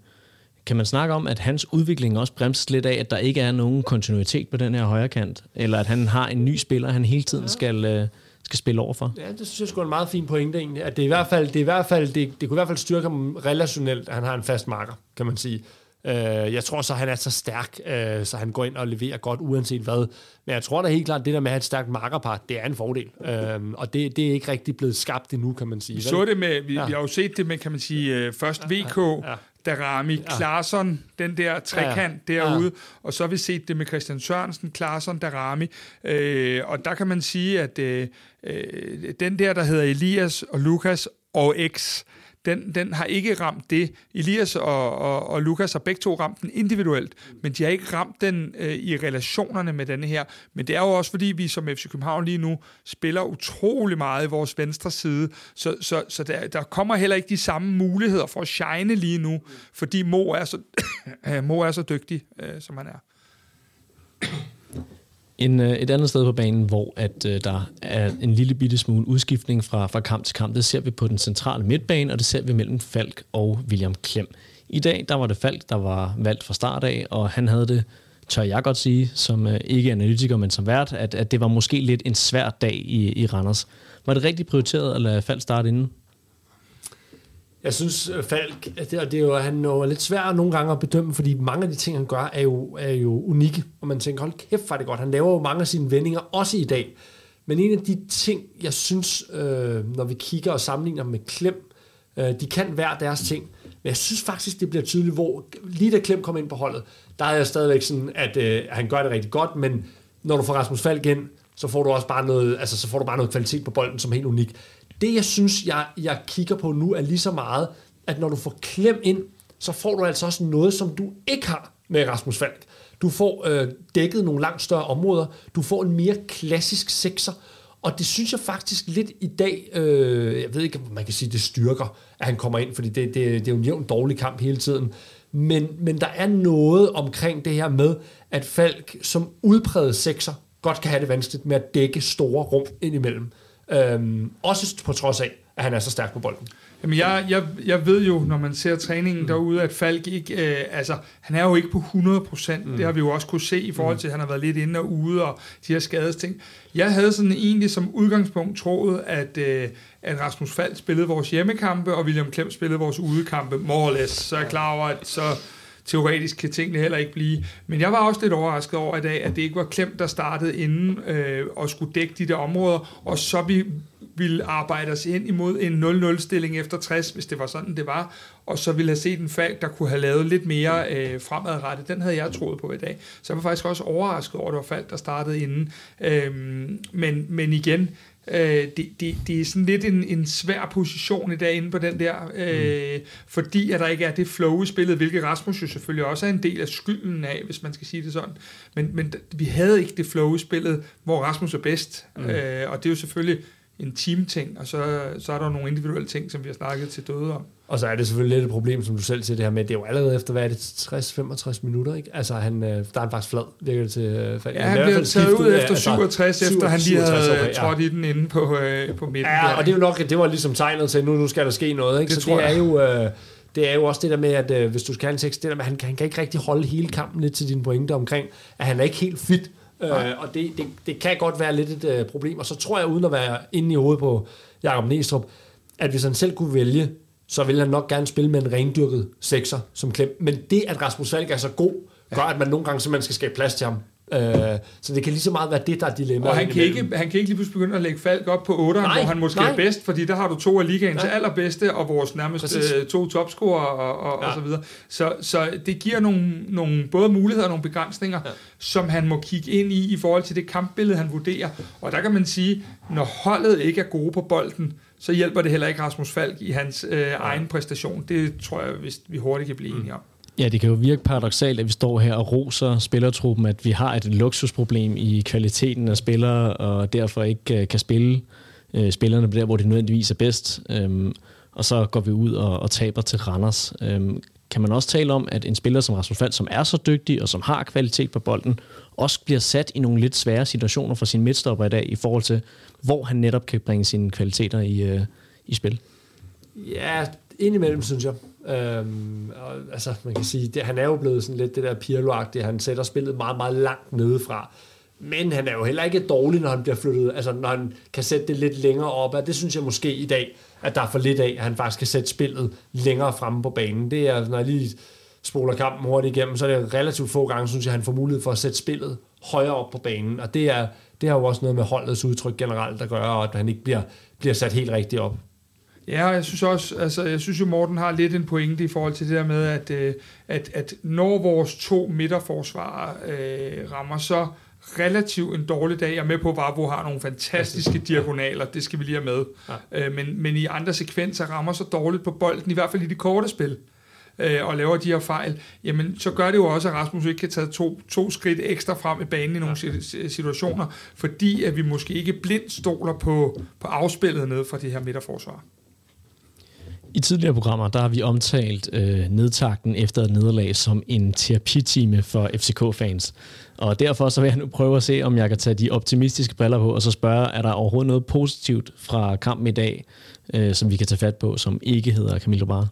Kan man snakke om, at hans udvikling også bremses lidt af, at der ikke er nogen kontinuitet på den her højre kant, eller at han har en ny spiller, han hele tiden skal, øh, skal spille over for? Ja, det synes jeg sgu er en meget fin pointe egentlig. At det er i hvert fald, det, i hvert fald, det, det kunne i hvert fald styrke ham relationelt, at han har en fast marker, kan man sige. Øh, jeg tror så, han er så stærk, øh, så han går ind og leverer godt, uanset hvad. Men jeg tror da helt klart, at det der med at have et stærkt markerpar, det er en fordel. Øh, og det, det er ikke rigtig blevet skabt endnu, kan man sige. Vi så det med, vi, Ja. ja. vi har jo set det med, kan man sige, øh, først VK, ja. Darami, Klarsson, den der trekant Ja. derude, og så har vi set det med Christian Sørensen, Klarsson, Darami, øh, og der kan man sige, at øh, øh, den der, der hedder Elias og Lukas og X, den, den har ikke ramt det. Elias og, og, og Lukas har begge to ramt den individuelt, men de har ikke ramt den øh, i relationerne med denne her. Men det er jo også, fordi vi som FC København lige nu spiller utrolig meget i vores venstre side, så, så, så der, der kommer heller ikke de samme muligheder for at shine lige nu, fordi Mo er så, (coughs) Mo er så dygtig, øh, som han er. En, øh, et andet sted på banen, hvor at, øh, der er en lille bitte smule udskiftning fra, fra kamp til kamp, det ser vi på den centrale midtbane, og det ser vi mellem Falk og William Klem. I dag, der var det Falk, der var valgt fra start af, og han havde det, tør jeg godt sige, som øh, ikke analytiker, men som vært, at, at det var måske lidt en svær dag i, i Randers. Var det rigtig prioriteret at lade Falk starte inden? Jeg synes, øh, Falk, det, og det er jo, han er jo lidt svær nogle gange at bedømme, fordi mange af de ting, han gør, er jo, er jo unikke. Og man tænker, hold kæft, hvor er det godt. Han laver jo mange af sine vendinger, også i dag. Men en af de ting, jeg synes, øh, når vi kigger og sammenligner med Klem, øh, de kan hver deres ting. Men jeg synes faktisk, det bliver tydeligt, hvor lige da Klem kom ind på holdet, der er jeg stadigvæk sådan, at øh, han gør det rigtig godt, men når du får Rasmus Falk ind, så får du også bare noget, altså, så får du bare noget kvalitet på bolden, som er helt unik. Det, jeg synes, jeg, jeg kigger på nu, er lige så meget, at når du får klem ind, så får du altså også noget, som du ikke har med Rasmus Falk. Du får øh, dækket nogle langt større områder. Du får en mere klassisk sekser. Og det synes jeg faktisk lidt i dag, øh, jeg ved ikke, om man kan sige, det styrker, at han kommer ind, fordi det, det, det er jo en jævn dårlig kamp hele tiden. Men, men der er noget omkring det her med, at Falk som udpræget sekser godt kan have det vanskeligt med at dække store rum indimellem. Øhm, også på trods af, at han er så stærk på bolden. Jamen, jeg, jeg, jeg ved jo, når man ser træningen mm. derude, at Falk ikke, øh, altså, han er jo ikke på 100 procent. Mm. Det har vi jo også kunne se i forhold til, at han har været lidt inde og ude, og de her skadesting. Jeg havde sådan egentlig som udgangspunkt troet, at, øh, at Rasmus Falk spillede vores hjemmekampe, og William Klem spillede vores udekampe, more or less. Så er jeg klar over, at så teoretisk kan tingene heller ikke blive. Men jeg var også lidt overrasket over i dag, at det ikke var Klem, der startede inden øh, og skulle dække de der områder, og så vi ville arbejde os ind imod en 0-0-stilling efter 60, hvis det var sådan, det var, og så ville have set en Falk, der kunne have lavet lidt mere øh, fremadrettet. Den havde jeg troet på i dag. Så jeg var faktisk også overrasket over, at det var Falk, der startede inden. Øhm, men, men igen, Øh, det, det, det er sådan lidt en, en svær position i dag inde på den der, øh, mm. fordi at der ikke er det flow i spillet, hvilket Rasmus jo selvfølgelig også er en del af skylden af, hvis man skal sige det sådan. Men, men vi havde ikke det flow i spillet, hvor Rasmus er bedst, mm. øh, og det er jo selvfølgelig en team-ting, og så, så er der nogle individuelle ting, som vi har snakket til døde om. Og så er det selvfølgelig lidt et problem, som du selv siger det her med, det er jo allerede efter, hvad er det, 60-65 minutter, ikke? Altså, han, øh, der er han faktisk flad, virker det til øh, Ja, han bliver taget ud efter 67, altså, efter han lige havde okay, ja. trådt i den inde på, øh, på midten. Ja, der. og det er jo nok, det var ligesom tegnet til, nu, nu skal der ske noget, ikke? Det så det er jo... Øh, det er jo også det der med, at øh, hvis du skal have en tekst, det der med, at han, han kan ikke rigtig holde hele kampen lidt til dine pointe omkring, at han er ikke helt fit. Øh, og det, det, det kan godt være lidt et øh, problem. Og så tror jeg, uden at være inde i hovedet på Jakob Næstrup, at hvis han selv kunne vælge, så ville han nok gerne spille med en rendyrket sekser som klem. Men det, at Rasmus Falk er så god, gør, at man nogle gange simpelthen skal skabe plads til ham. Øh, så det kan lige så meget være det, der er dilemmaet. Og han kan, ikke, han kan ikke lige pludselig begynde at lægge Falk op på 8, hvor han måske nej. er bedst, fordi der har du to af ligaens nej. allerbedste, og vores nærmest øh, to topscorer og, og, ja. og så videre. Så, så det giver nogle, nogle både muligheder og nogle begrænsninger, ja. som han må kigge ind i, i forhold til det kampbillede, han vurderer. Og der kan man sige, når holdet ikke er gode på bolden, så hjælper det heller ikke Rasmus Falk i hans øh, egen præstation. Det tror jeg, hvis vi hurtigt kan blive mm. enige om. Ja, det kan jo virke paradoxalt, at vi står her og roser spillertruppen, at vi har et luksusproblem i kvaliteten af spillere, og derfor ikke øh, kan spille øh, spillerne der, hvor de nødvendigvis er bedst. Um, og så går vi ud og, og taber til Randers. Um, kan man også tale om, at en spiller som Rasmus Fald, som er så dygtig og som har kvalitet på bolden, også bliver sat i nogle lidt svære situationer for sin midtstopper i dag, i forhold til, hvor han netop kan bringe sine kvaliteter i, øh, i spil? Ja, indimellem, synes jeg. Øhm, og, altså, man kan sige, det, han er jo blevet sådan lidt det der pirlo han sætter spillet meget, meget langt nedefra. Men han er jo heller ikke dårlig, når han bliver flyttet, altså når han kan sætte det lidt længere op. Og det synes jeg måske i dag, at der er for lidt af, at han faktisk kan sætte spillet længere fremme på banen. Det er, når jeg lige spoler kampen hurtigt igennem, så er det relativt få gange, synes jeg, at han får mulighed for at sætte spillet højere op på banen. Og det er, det har jo også noget med holdets udtryk generelt at gøre, og at han ikke bliver, bliver sat helt rigtigt op. Ja, jeg synes også, altså jeg synes jo, Morten har lidt en pointe i forhold til det der med, at, øh, at, at når vores to midterforsvarer øh, rammer så relativt en dårlig dag. Jeg er med på, at Vavro har nogle fantastiske diagonaler, det skal vi lige have med. Ja. Øh, men, men i andre sekvenser rammer så dårligt på bolden, i hvert fald i de korte spil, øh, og laver de her fejl, jamen så gør det jo også, at Rasmus ikke kan tage to, to skridt ekstra frem i banen i nogle ja. situationer, fordi at vi måske ikke blindt stoler på, på afspillet ned fra de her midterforsvar. I tidligere programmer, der har vi omtalt øh, nedtakten efter et nederlag som en terapitime for FCK-fans. Og derfor så vil jeg nu prøve at se, om jeg kan tage de optimistiske briller på, og så spørge, er der overhovedet noget positivt fra kampen i dag, øh, som vi kan tage fat på, som ikke hedder Camille Bar?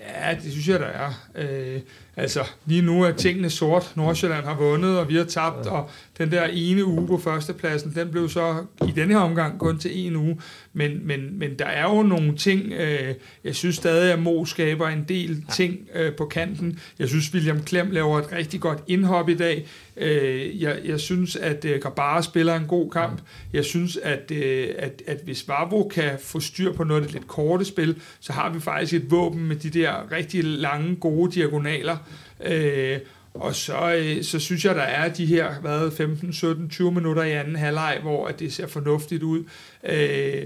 Ja, det synes jeg, der er. Øh, altså, lige nu er tingene sort. Nordsjælland har vundet, og vi har tabt, og den der ene uge på førstepladsen, den blev så i denne her omgang kun til en uge. Men, men, men der er jo nogle ting, øh, jeg synes stadig, at Mo skaber en del ting øh, på kanten. Jeg synes, William Klem laver et rigtig godt indhop i dag. Øh, jeg, jeg synes, at øh, Gabara spiller en god kamp. Jeg synes, at, øh, at, at hvis Vavo kan få styr på noget af det lidt korte spil, så har vi faktisk et våben med de der rigtig lange, gode diagonaler. Øh, og så, øh, så synes jeg, der er de her hvad, 15, 17, 20 minutter i anden halvleg, hvor at det ser fornuftigt ud. Øh,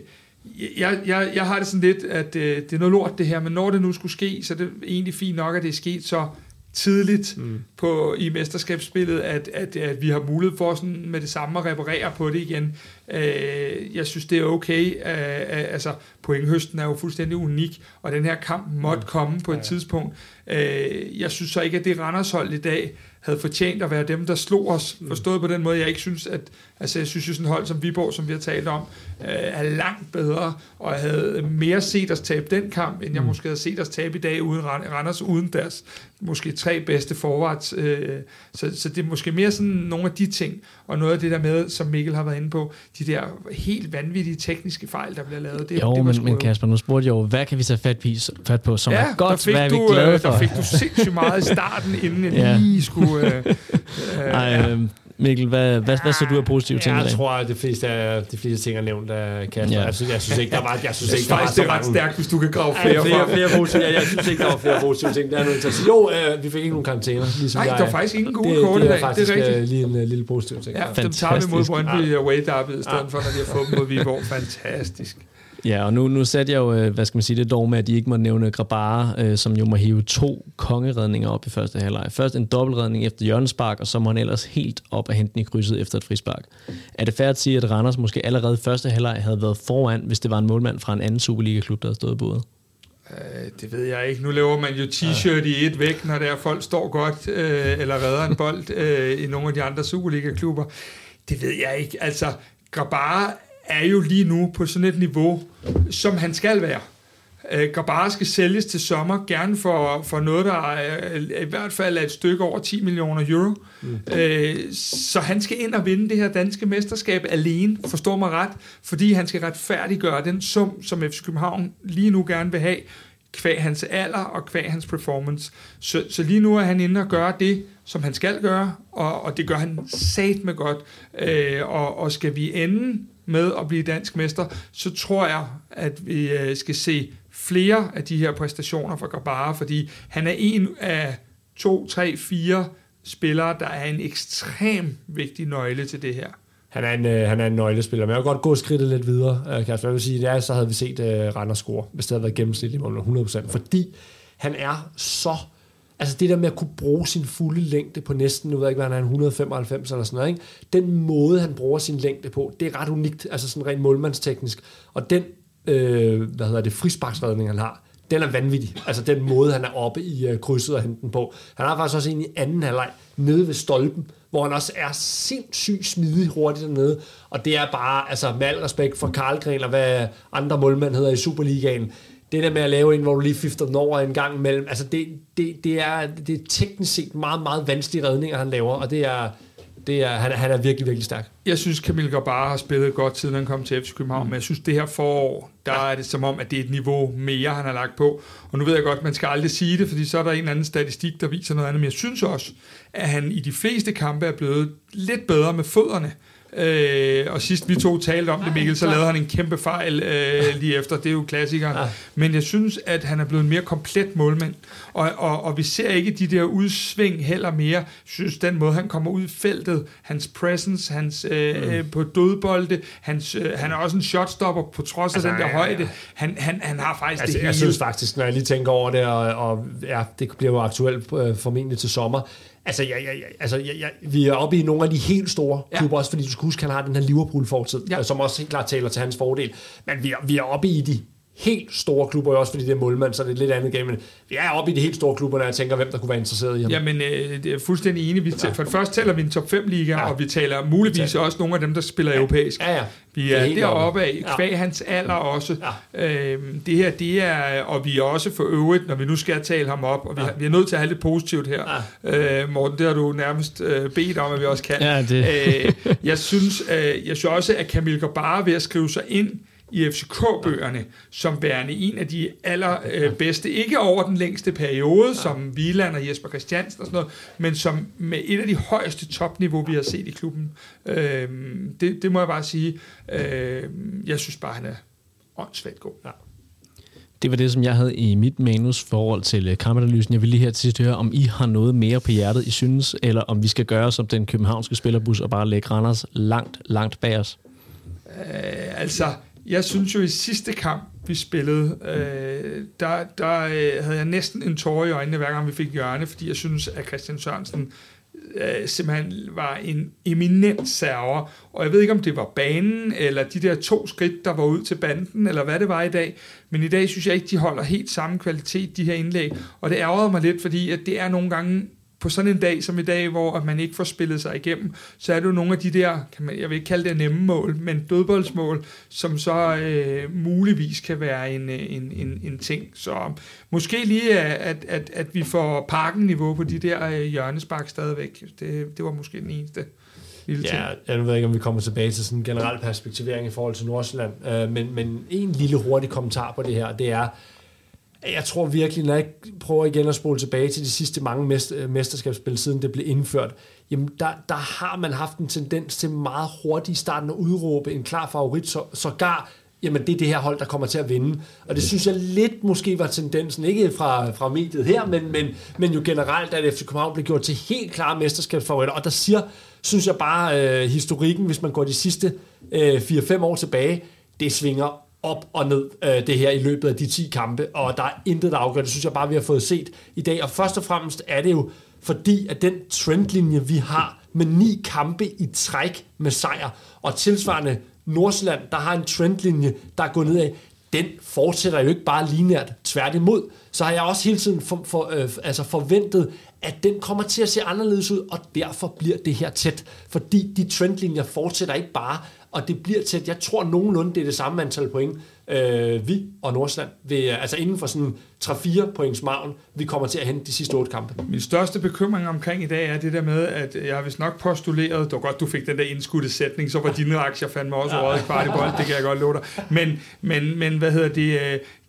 jeg, jeg, jeg har det sådan lidt, at øh, det er noget lort det her, men når det nu skulle ske, så er det egentlig fint nok, at det er sket så tidligt mm. på, i mesterskabsspillet, at, at, at vi har mulighed for sådan med det samme at reparere på det igen. Øh, jeg synes, det er okay. Øh, altså, pointhøsten er jo fuldstændig unik, og den her kamp måtte mm. komme på et ja, ja. tidspunkt. Øh, jeg synes så ikke, at det Randers hold i dag havde fortjent at være dem, der slog os, mm. forstået på den måde. Jeg ikke synes, at, altså jeg synes jo sådan et hold som Viborg, som vi har talt om, øh, er langt bedre, og jeg havde mere set os tabe den kamp, end jeg mm. måske havde set os tabe i dag uden Randers, uden deres måske tre bedste forwards. Øh, så, så det er måske mere sådan nogle af de ting, og noget af det der med, som Mikkel har været inde på, de der helt vanvittige tekniske fejl, der bliver lavet. Det, jo, det men, men Kasper, nu spurgte jeg jo, hvad kan vi tage fat, fat på, som ja, er godt, hvad er vi glade øh, for? Der fik du sindssygt meget i starten, inden jeg (laughs) ja. lige skulle... Øh, øh, Ej, øh, Mikkel, hvad, hvad, hvad så du af positive ting? Jeg tror, at de fleste, af, de fleste ting er nævnt af Kasper. Ja. Jeg, synes, jeg synes ikke, der var, jeg synes ikke, der var så det er ret stærkt, hvis du kan grave flere, flere, flere positive, jeg, jeg synes ikke, der var flere positive ting. Det er at sige. Jo, øh, vi fik ikke nogen karantæner. Ligesom Nej, der var faktisk ingen gode kort i dag. Det er faktisk det er lige en uh, lille positiv ting. Ja, dem tager vi mod Brøndby og Wade Derby, i stedet for, når de har fået dem mod Viborg. Fantastisk. Ja, og nu, nu satte jeg jo, øh, hvad skal man sige, det dog med, at de ikke må nævne Grabara, øh, som jo må hive to kongeredninger op i første halvleg. Først en dobbeltredning efter hjørnespark, og så må han ellers helt op og hente den i krydset efter et frispark. Er det færdigt at sige, at Randers måske allerede første halvleg havde været foran, hvis det var en målmand fra en anden Superliga-klub, der havde stået på Øh, det ved jeg ikke. Nu laver man jo t-shirt i et væk, når der folk står godt øh, eller redder en bold øh, i nogle af de andre Superliga-klubber. Det ved jeg ikke. Altså, Grabara er jo lige nu på sådan et niveau, som han skal være. Øh, Grabara skal sælges til sommer, gerne for, for noget, der er, i hvert fald er et stykke over 10 millioner euro. Mm. Øh, så han skal ind og vinde det her danske mesterskab alene, forstår mig ret, fordi han skal retfærdiggøre den sum, som FC København lige nu gerne vil have, kvæg hans alder og kvæg hans performance. Så, så lige nu er han inde og gøre det, som han skal gøre, og, og det gør han sat med godt. Øh, og, og skal vi ende med at blive dansk mester, så tror jeg, at vi øh, skal se flere af de her præstationer fra Grabara, fordi han er en af to, tre, fire spillere, der er en ekstrem vigtig nøgle til det her. Han er en, øh, han er en nøglespiller, men jeg vil godt gå skridtet lidt videre, øh, Kasper. Jeg vil sige, ja, så havde vi set øh, Randers score, hvis det havde været gennemsnitligt mål 100%, fordi han er så Altså det der med at kunne bruge sin fulde længde på næsten, nu ved jeg ikke, hvad han er, 195 eller sådan noget, ikke? den måde, han bruger sin længde på, det er ret unikt, altså sådan rent målmandsteknisk. Og den, øh, hvad hedder det, frisparksredning, han har, den er vanvittig. Altså den måde, han er oppe i øh, krydset og hente den på. Han har faktisk også en i anden halvleg nede ved stolpen, hvor han også er sindssygt smidig hurtigt dernede. Og det er bare, altså med al respekt for Karlgren og hvad andre målmænd hedder i Superligaen, det der med at lave en, hvor du lige fifter den over en gang imellem, altså det, det, det, er, det er teknisk set meget, meget vanskelige redninger, han laver, og det er, det er, han, han er virkelig, virkelig stærk. Jeg synes, Kamil Gabara har spillet godt, siden han kom til FC København, mm. men jeg synes, det her forår, der ja. er det som om, at det er et niveau mere, han har lagt på. Og nu ved jeg godt, man skal aldrig sige det, fordi så er der en eller anden statistik, der viser noget andet, men jeg synes også, at han i de fleste kampe er blevet lidt bedre med fødderne. Øh, og sidst vi to talte om det, Mikkel, så lavede han en kæmpe fejl øh, (laughs) lige efter. Det er jo klassikeren. Ja. Men jeg synes, at han er blevet en mere komplet målmand. Og, og, og vi ser ikke de der udsving heller mere. Jeg synes, den måde, han kommer ud i feltet, hans presence, hans øh, mm. Øh, på dødbolde, hans, øh, han er også en shotstopper på trods altså, af den der ja, ja, højde. Han, han, han har faktisk altså, det hele. Jeg synes faktisk, når jeg lige tænker over det, og, og ja, det bliver jo aktuelt øh, formentlig til sommer, Altså, ja, ja, ja, altså ja, ja, vi er oppe i nogle af de helt store ja. klubber, også fordi du skal huske, at han har den her Liverpool-fortid, ja. som også helt klart taler til hans fordel. Men vi er, vi er oppe i de helt store klubber, også fordi det er målmand, så det er et lidt andet game. Men vi er oppe i de helt store klubber, når jeg tænker, hvem der kunne være interesseret i ham. Jamen, øh, det er fuldstændig enig. Vi ja. For det første taler vi en top 5 liga, ja. og vi taler muligvis ja. også nogle af dem, der spiller ja. europæisk. Ja, ja. Vi er, er deroppe af, kvæg ja. hans alder også. Ja. Øhm, det her, det er, og vi er også for øvrigt, når vi nu skal tale ham op, og vi, ja. vi er nødt til at have lidt positivt her. Ja. Øh, Morten, det har du nærmest øh, bedt om, at vi også kan. Ja, det. Øh, jeg, synes, øh, jeg synes også, at Kamil bare ved at skrive sig ind i FCK-bøgerne som værende en af de allerbedste, ikke over den længste periode, som Wieland og Jesper Christiansen og sådan noget, men som med et af de højeste topniveau, vi har set i klubben. Øh, det, det må jeg bare sige. Øh, jeg synes bare, han er åndssvagt god. Ja. Det var det, som jeg havde i mit manus forhold til øh, kampanalysen. Jeg vil lige her til sidst høre, om I har noget mere på hjertet, I synes, eller om vi skal gøre som den københavnske spillerbus og bare lægge Randers langt, langt bag os. Øh, altså, jeg synes jo i sidste kamp, vi spillede, øh, der, der øh, havde jeg næsten en tårer i øjnene, hver gang vi fik hjørne, fordi jeg synes, at Christian Sørensen øh, simpelthen var en eminent server. Og jeg ved ikke, om det var banen, eller de der to skridt, der var ud til banden, eller hvad det var i dag. Men i dag synes jeg ikke, de holder helt samme kvalitet, de her indlæg. Og det ærgerede mig lidt, fordi at det er nogle gange på sådan en dag som i dag, hvor man ikke får spillet sig igennem, så er det jo nogle af de der, kan man, jeg vil ikke kalde det nemme mål, men dødboldsmål, som så øh, muligvis kan være en, øh, en, en, en ting. Så måske lige, at, at, at vi får parkenniveau på de der øh, hjørnespark stadigvæk. Det, det var måske den eneste lille ting. Ja, jeg ved ikke, om vi kommer tilbage til sådan en generel perspektivering i forhold til Nordsjælland, øh, men, men en lille hurtig kommentar på det her, det er, jeg tror virkelig, når jeg prøver igen at spole tilbage til de sidste mange mesterskabsspil, siden det blev indført, jamen der, der har man haft en tendens til meget hurtigt i starten at udråbe en klar favorit, så, sågar jamen det er det her hold, der kommer til at vinde. Og det synes jeg lidt måske var tendensen, ikke fra, fra mediet her, men, men, men jo generelt, at FC København blev gjort til helt klare mesterskabsfavoritter. Og der siger, synes jeg bare, øh, historikken, hvis man går de sidste øh, 4-5 år tilbage, det svinger op og ned øh, det her i løbet af de 10 kampe, og der er intet, der afgør. Det synes jeg bare, vi har fået set i dag. Og først og fremmest er det jo fordi, at den trendlinje, vi har med ni kampe i træk med sejr, og tilsvarende Nordsjælland, der har en trendlinje, der er gået nedad, den fortsætter jo ikke bare lineært. Tværtimod, så har jeg også hele tiden for, for, øh, altså forventet, at den kommer til at se anderledes ud, og derfor bliver det her tæt. Fordi de trendlinjer fortsætter ikke bare, og det bliver tæt. Jeg tror nogenlunde, det er det samme antal point, øh, vi og Nordsjælland, vil, altså inden for sådan 3-4 points maven, vi kommer til at hente de sidste otte kampe. Min største bekymring omkring i dag er det der med, at jeg har vist nok postuleret, det var godt, du fik den der indskudte sætning, så var dine aktier fandme også røget kvart i bold, det kan jeg godt love dig. Men, men, men hvad hedder det,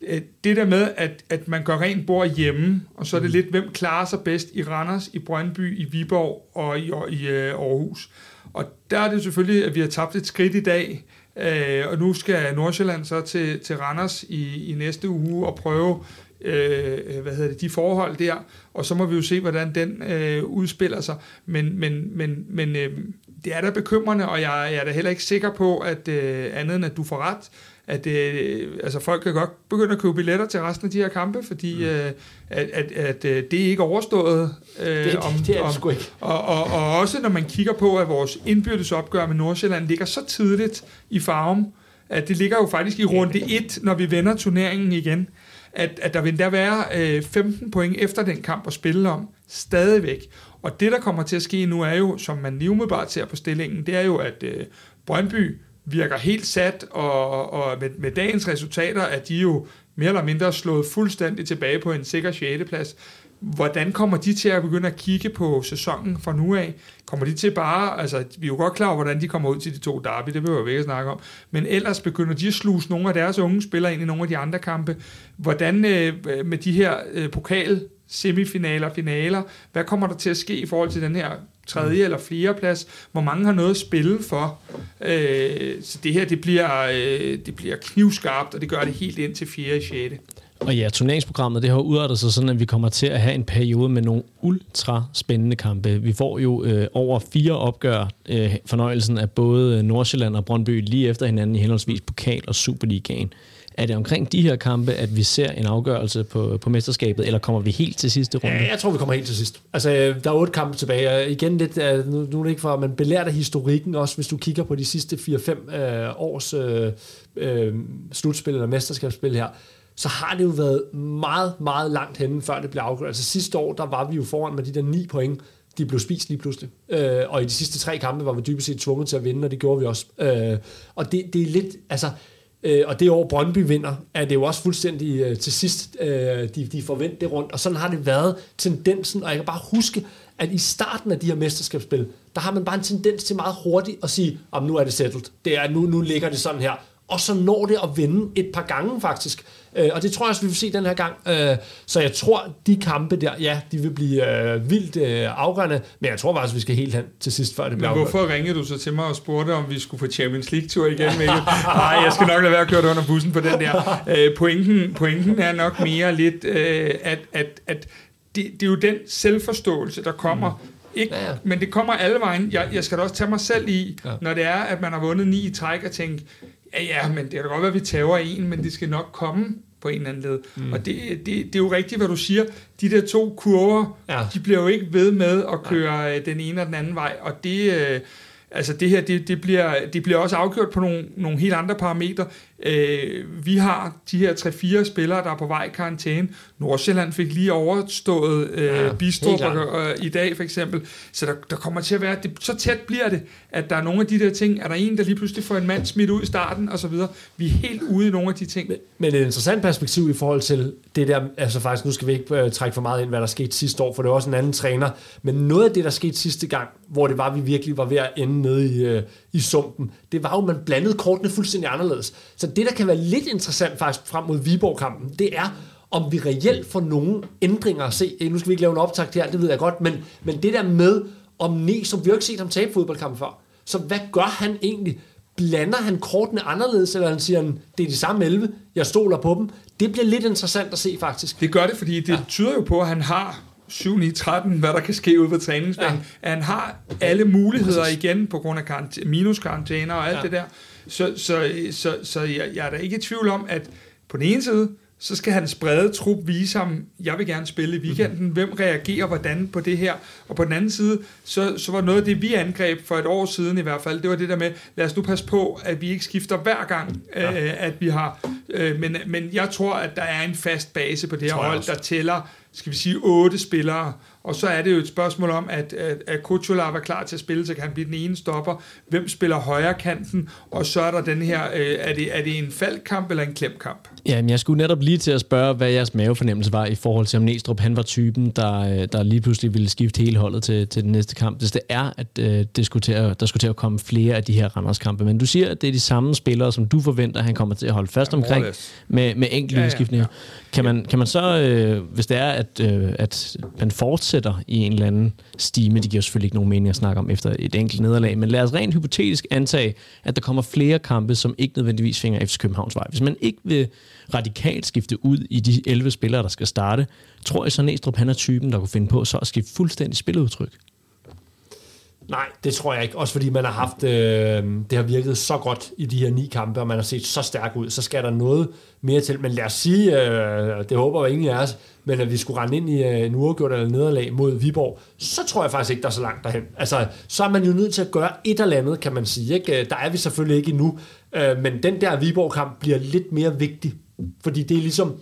øh, det der med, at, at man gør rent bord hjemme, og så er det mm. lidt, hvem klarer sig bedst i Randers, i Brøndby, i Viborg og i, og i uh, Aarhus. Og der er det selvfølgelig, at vi har tabt et skridt i dag, øh, og nu skal Nordsjælland så til, til Randers i, i næste uge og prøve øh, hvad hedder det, de forhold der, og så må vi jo se, hvordan den øh, udspiller sig. Men, men, men, men øh, det er da bekymrende, og jeg, jeg er da heller ikke sikker på, at øh, andet end at du får ret, at øh, altså folk kan godt begynde at købe billetter til resten af de her kampe, fordi mm. øh, at, at, at øh, det er ikke overstået. Øh, det, om, det er det sgu ikke. Og, og, og også når man kigger på, at vores indbyrdesopgør med Nordsjælland ligger så tidligt i farven, at det ligger jo faktisk i runde 1, når vi vender turneringen igen, at, at der vil der være øh, 15 point efter den kamp at spille om, stadigvæk. Og det, der kommer til at ske nu, er jo, som man lige umiddelbart ser på stillingen, det er jo, at øh, Brøndby virker helt sat, og, og med, med dagens resultater er de jo mere eller mindre slået fuldstændig tilbage på en sikker 6. plads. Hvordan kommer de til at begynde at kigge på sæsonen fra nu af? Kommer de til bare, altså vi er jo godt klar over, hvordan de kommer ud til de to derby, det behøver vi ikke snakke om, men ellers begynder de at sluse nogle af deres unge spillere ind i nogle af de andre kampe. Hvordan øh, med de her øh, pokal semifinaler, finaler, hvad kommer der til at ske i forhold til den her tredje eller fjerde plads, hvor mange har noget at spille for. Øh, så det her, det bliver, øh, det bliver knivskarpt, og det gør det helt ind til 4. og 6. Og ja, turneringsprogrammet det har udrettet sig sådan, at vi kommer til at have en periode med nogle ultra spændende kampe. Vi får jo øh, over fire opgør øh, fornøjelsen af både Nordsjælland og Brøndby lige efter hinanden i henholdsvis pokal og Superligaen. Er det omkring de her kampe, at vi ser en afgørelse på, på mesterskabet, eller kommer vi helt til sidste runde? Ja, jeg tror, vi kommer helt til sidst. Altså, øh, der er otte kampe tilbage. Igen lidt, øh, nu, nu er det ikke for, man belærer af historikken også, hvis du kigger på de sidste 4-5 øh, års øh, øh, slutspil eller mesterskabsspil her så har det jo været meget, meget langt henne, før det blev afgjort. Altså sidste år, der var vi jo foran med de der 9 point, de blev spist lige pludselig. Øh, og i de sidste tre kampe var vi dybest set tvunget til at vinde, og det gjorde vi også. Øh, og det, det er lidt, altså, Øh, og det år Brøndby vinder, er det jo også fuldstændig øh, til sidst, øh, de, de forventer det rundt. Og sådan har det været tendensen, og jeg kan bare huske, at i starten af de her mesterskabsspil, der har man bare en tendens til meget hurtigt at sige, om nu er det settled. Det er, nu, nu ligger det sådan her og så når det at vinde et par gange faktisk. Øh, og det tror jeg også, vi vil se den her gang. Øh, så jeg tror, de kampe der, ja, de vil blive øh, vildt øh, afgørende, men jeg tror faktisk, vi skal helt hen til sidst, før det bliver Men hvorfor ringede du så til mig og spurgte, om vi skulle få Champions League-tur igen, Mikkel? Nej, jeg skal nok lade være at køre under bussen på den der. Øh, pointen, pointen er nok mere lidt, øh, at, at, at det, det er jo den selvforståelse, der kommer mm ikke, ja, ja. Men det kommer alle vejen. Jeg, jeg skal da også tage mig selv i, ja. når det er, at man har vundet ni i træk, og tænke, ja, ja, men det kan da godt være, at vi tager en, men det skal nok komme på en eller anden led. Mm. Og det, det, det er jo rigtigt, hvad du siger. De der to kurver, ja. de bliver jo ikke ved med at køre ja. Øh, den ene og den anden vej, og det... Øh, altså det her, det, det, bliver, det bliver også afgjort på nogle, nogle helt andre parametre. Øh, vi har de her 3-4 spillere, der er på vej i karantæne. Nordsjælland fik lige overstået øh, ja, Bistrup øh, i dag for eksempel. Så der, der kommer til at være, det, så tæt bliver det, at der er nogle af de der ting, er der en, der lige pludselig får en mand smidt ud i starten og så videre. Vi er helt ude i nogle af de ting. Men, men et interessant perspektiv i forhold til det der, altså faktisk, nu skal vi ikke uh, trække for meget ind, hvad der skete sidste år, for det var også en anden træner, men noget af det, der skete sidste gang, hvor det var, vi virkelig var ved at ende nede i, uh, i sumpen, det var jo, man blandede kortene fuldstændig anderledes. Så det, der kan være lidt interessant faktisk frem mod Viborg-kampen, det er, om vi reelt får nogle ændringer at se. Nu skal vi ikke lave en optakt her, det ved jeg godt, men, men det der med, om Næs, som vi har ikke set ham tabe fodboldkampen før, så hvad gør han egentlig? Blander han kortene anderledes, eller han siger, det er de samme 11, jeg stoler på dem? Det bliver lidt interessant at se faktisk. Det gør det, fordi det ja. tyder jo på, at han har 7 9 13 hvad der kan ske ude på træningsbanen, ja. at han har alle muligheder Præcis. igen på grund af karant- minuskarantæner og alt ja. det der. Så, så, så, så jeg, jeg er da ikke i tvivl om, at på den ene side, så skal han sprede trup vise ham, jeg vil gerne spille i weekenden, mm. hvem reagerer hvordan på det her, og på den anden side, så, så var noget af det, vi angreb for et år siden i hvert fald, det var det der med, lad os nu passe på, at vi ikke skifter hver gang, ja. øh, at vi har, øh, men, men jeg tror, at der er en fast base på det her hold, der tæller, skal vi sige, otte spillere, og så er det jo et spørgsmål om, at, at, at Kuchula var klar til at spille, så kan han blive den ene stopper. Hvem spiller højre kanten? Og så er der den her, øh, er, det, er det en faldkamp eller en klemkamp? Ja, men jeg skulle netop lige til at spørge, hvad jeres mavefornemmelse var i forhold til, om Næstrup han var typen, der, øh, der lige pludselig ville skifte hele holdet til, til den næste kamp. Hvis det er, at øh, det skulle til at, der skulle til at komme flere af de her Randers-kampe. Men du siger, at det er de samme spillere, som du forventer, han kommer til at holde fast omkring med, med enkelte ja, ja, ja. Kan, man, kan man så, øh, hvis det er, at, øh, at man fortsætter i en eller anden stime, det giver selvfølgelig ikke nogen mening at snakke om efter et enkelt nederlag, men lad os rent hypotetisk antage, at der kommer flere kampe, som ikke nødvendigvis finger efter Københavns vej. Hvis man ikke vil radikalt skifte ud i de 11 spillere, der skal starte, tror jeg så Næstrup, han er typen, der kunne finde på så at skifte fuldstændig spiludtryk. Nej, det tror jeg ikke. Også fordi man har haft, øh, det har virket så godt i de her ni kampe, og man har set så stærk ud, så skal der noget mere til. Men lad os sige, øh, det håber jeg ingen af os, men at vi skulle rende ind i øh, en uafgjort eller nederlag mod Viborg, så tror jeg faktisk ikke, der er så langt derhen. Altså, så er man jo nødt til at gøre et eller andet, kan man sige. Ikke? Øh, der er vi selvfølgelig ikke endnu, øh, men den der Viborg-kamp bliver lidt mere vigtig, fordi det er ligesom,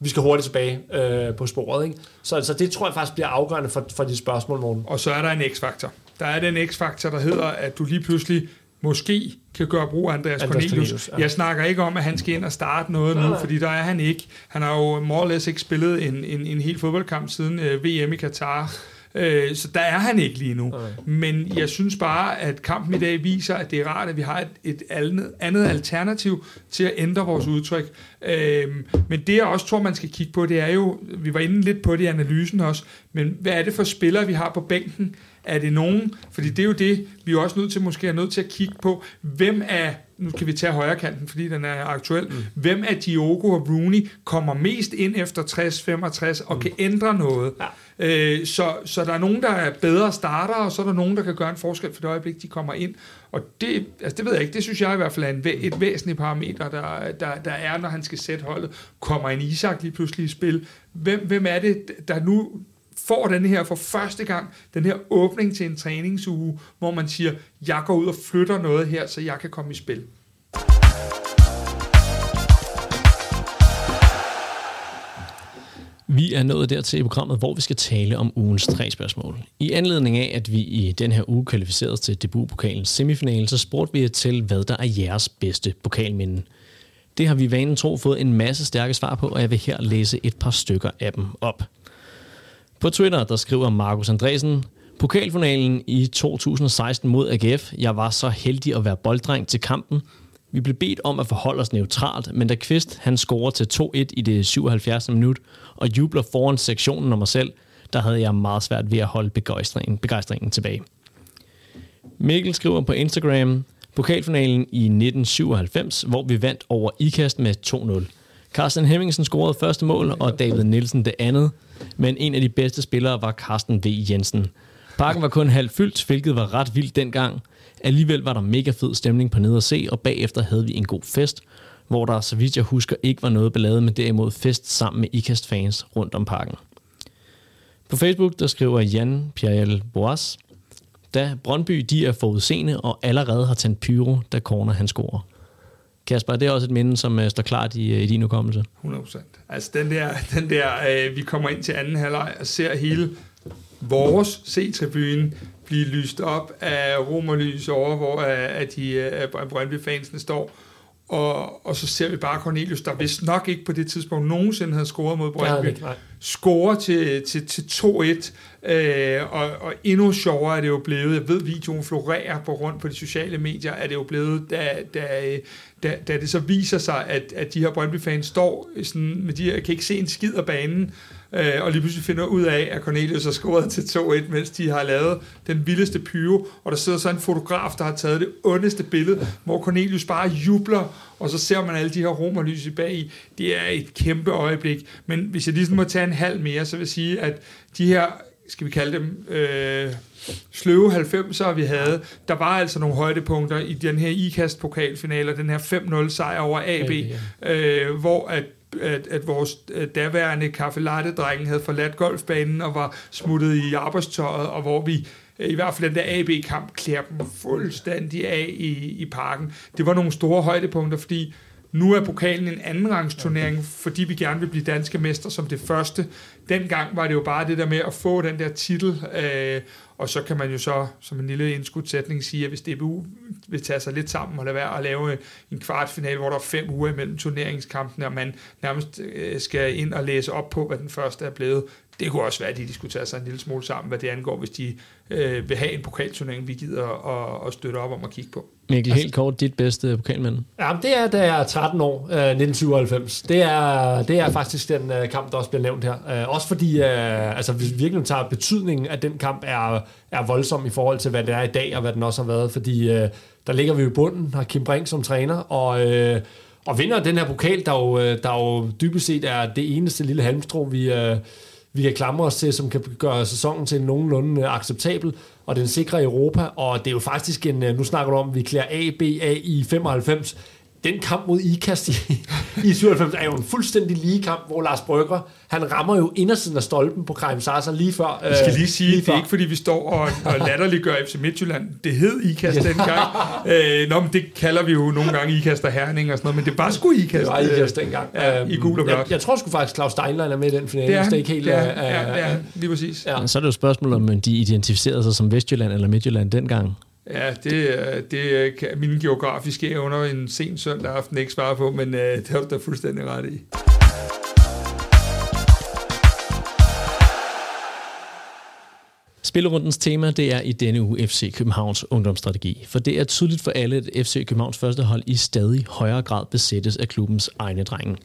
vi skal hurtigt tilbage øh, på sporet. Ikke? Så, så det tror jeg faktisk bliver afgørende for, for de spørgsmål, morgen. Og så er der en x-faktor. Der er den x-faktor, der hedder, at du lige pludselig måske kan gøre brug af Andreas, Andreas Cornelius. Cornelius ja. Jeg snakker ikke om, at han skal ind og starte noget nu, fordi der er han ikke. Han har jo more or less ikke spillet en, en, en helt fodboldkamp siden øh, VM i Katar. Øh, så der er han ikke lige nu. Okay. Men jeg synes bare, at kampen i dag viser, at det er rart, at vi har et, et andet, andet alternativ til at ændre vores udtryk. Øh, men det jeg også tror, man skal kigge på, det er jo, vi var inde lidt på det i analysen også, men hvad er det for spillere, vi har på bænken? Er det nogen, fordi det er jo det, vi er også nødt til måske er nødt til at kigge på, hvem er, nu kan vi tage højre kanten, fordi den er aktuel, mm. hvem af Diogo og Rooney kommer mest ind efter 60-65 og mm. kan ændre noget. Ja. Øh, så, så der er nogen, der er bedre starter, og så er der nogen, der kan gøre en forskel for det øjeblik, de kommer ind. Og det, altså det ved jeg ikke, det synes jeg i hvert fald er en, et væsentligt parameter, der, der, der er, når han skal sætte holdet. Kommer en Isak lige pludselig i spil? Hvem, hvem er det, der nu får den her for første gang, den her åbning til en træningsuge, hvor man siger, jeg går ud og flytter noget her, så jeg kan komme i spil. Vi er nået dertil i programmet, hvor vi skal tale om ugens tre spørgsmål. I anledning af, at vi i den her uge kvalificerede til debutpokalens semifinale, så spurgte vi jer til, hvad der er jeres bedste pokalminde. Det har vi vanen tro fået en masse stærke svar på, og jeg vil her læse et par stykker af dem op. På Twitter, der skriver Markus Andresen, Pokalfinalen i 2016 mod AGF. Jeg var så heldig at være bolddreng til kampen. Vi blev bedt om at forholde os neutralt, men da Kvist han scorer til 2-1 i det 77. minut og jubler foran sektionen om mig selv, der havde jeg meget svært ved at holde begejstringen, begejstringen tilbage. Mikkel skriver på Instagram, pokalfinalen i 1997, hvor vi vandt over IKAST med 2-0. Carsten Hemmingsen scorede første mål, og David Nielsen det andet men en af de bedste spillere var Carsten V. Jensen. Parken var kun halvt fyldt, hvilket var ret vildt dengang. Alligevel var der mega fed stemning på nede at se, og bagefter havde vi en god fest, hvor der, så vidt jeg husker, ikke var noget ballade, men derimod fest sammen med IKAST-fans rundt om parken. På Facebook, der skriver Jan Pierre Boas, da Brøndby de er forudseende og allerede har tændt pyro, da corner han scorer. Kasper, det er også et minde, som uh, står klart i, uh, i din hukommelse. 100%. Altså den der, den der uh, vi kommer ind til anden halvleg og ser hele vores C-tribune blive lyst op af romerlys over, hvor uh, at de uh, Brøndby-fansene står. Og, og så ser vi bare Cornelius, der vist nok ikke på det tidspunkt nogensinde havde scoret mod Brøndby, ja, score til, til, til 2-1. Øh, og, og endnu sjovere er det jo blevet, jeg ved, videoen florerer på rundt på de sociale medier, er det jo blevet, da, da, da, da det så viser sig, at, at de her Brøndby-fans står sådan, med de her, kan ikke se en skid af banen, øh, og lige pludselig finder ud af, at Cornelius har scoret til 2-1, mens de har lavet den vildeste pyro, og der sidder så en fotograf, der har taget det ondeste billede, hvor Cornelius bare jubler, og så ser man alle de her romerlys i bag i. Det er et kæmpe øjeblik, men hvis jeg lige må tage en halv mere, så vil jeg sige, at de her skal vi kalde dem, øh, sløve 90'er, vi havde, der var altså nogle højdepunkter i den her IKAST-pokalfinale, den her 5-0 sejr over AB, ja. øh, hvor at at, at vores øh, daværende kaffelatte-dreng havde forladt golfbanen og var smuttet i arbejdstøjet, og hvor vi i hvert fald den der AB-kamp klæder dem fuldstændig af i, i parken. Det var nogle store højdepunkter, fordi nu er pokalen en andenrangsturnering, fordi vi gerne vil blive danske mester som det første. Dengang var det jo bare det der med at få den der titel, øh, og så kan man jo så, som en lille indskudsætning, sige, at hvis DBU vil tage sig lidt sammen og lade være at lave en kvartfinale, hvor der er fem uger imellem turneringskampene, og man nærmest øh, skal ind og læse op på, hvad den første er blevet, det kunne også være, at de, de skulle tage sig en lille smule sammen, hvad det angår, hvis de øh, vil have en pokalturnering, vi gider at, at støtte op om at kigge på. Mikkel, helt kort, dit bedste pokalmand? Ja, det er, da jeg er 13 år, øh, 1997. Det er, det er faktisk den øh, kamp, der også bliver nævnt her. Øh, også fordi, øh, altså, hvis vi virkelig tager betydningen af den kamp, er, er voldsom i forhold til, hvad det er i dag, og hvad den også har været. Fordi øh, der ligger vi i bunden, har Kim Brink som træner, og... Øh, og vinder den her pokal, der jo, øh, der jo dybest set er det eneste lille halmstrå, vi, øh, vi kan klamre os til, som kan gøre sæsonen til nogenlunde acceptabel, og den sikrer Europa, og det er jo faktisk en, øh, nu snakker du om, at vi klæder A, B, A i 95, den kamp mod IKAST i, i 97 er jo en fuldstændig lige kamp, hvor Lars Brygger, han rammer jo indersiden af stolpen på Kreim Sasa lige før. Jeg skal lige sige, lige det er ikke fordi, vi står og, og (laughs) latterliggør FC Midtjylland. Det hed IKAST dengang. øh, nå, men det kalder vi jo nogle gange IKAST og Herning og sådan noget, men det var sgu IKAST. Det var IKAST dengang. Ja, I gul og blot. Jeg, jeg tror sgu faktisk, Claus Steinlein er med i den finale. Det er. Det er ikke helt, det er, ja, det er lige præcis. Ja. Så er det jo et spørgsmål, om de identificerede sig som Vestjylland eller Midtjylland dengang. Ja, det, det kan mine geografiske evner en sen søndag aften ikke svare på, men øh, det har du da fuldstændig ret i. Spillerundens tema det er i denne uge FC Københavns ungdomsstrategi, for det er tydeligt for alle, at FC Københavns første hold i stadig højere grad besættes af klubbens egne drenge.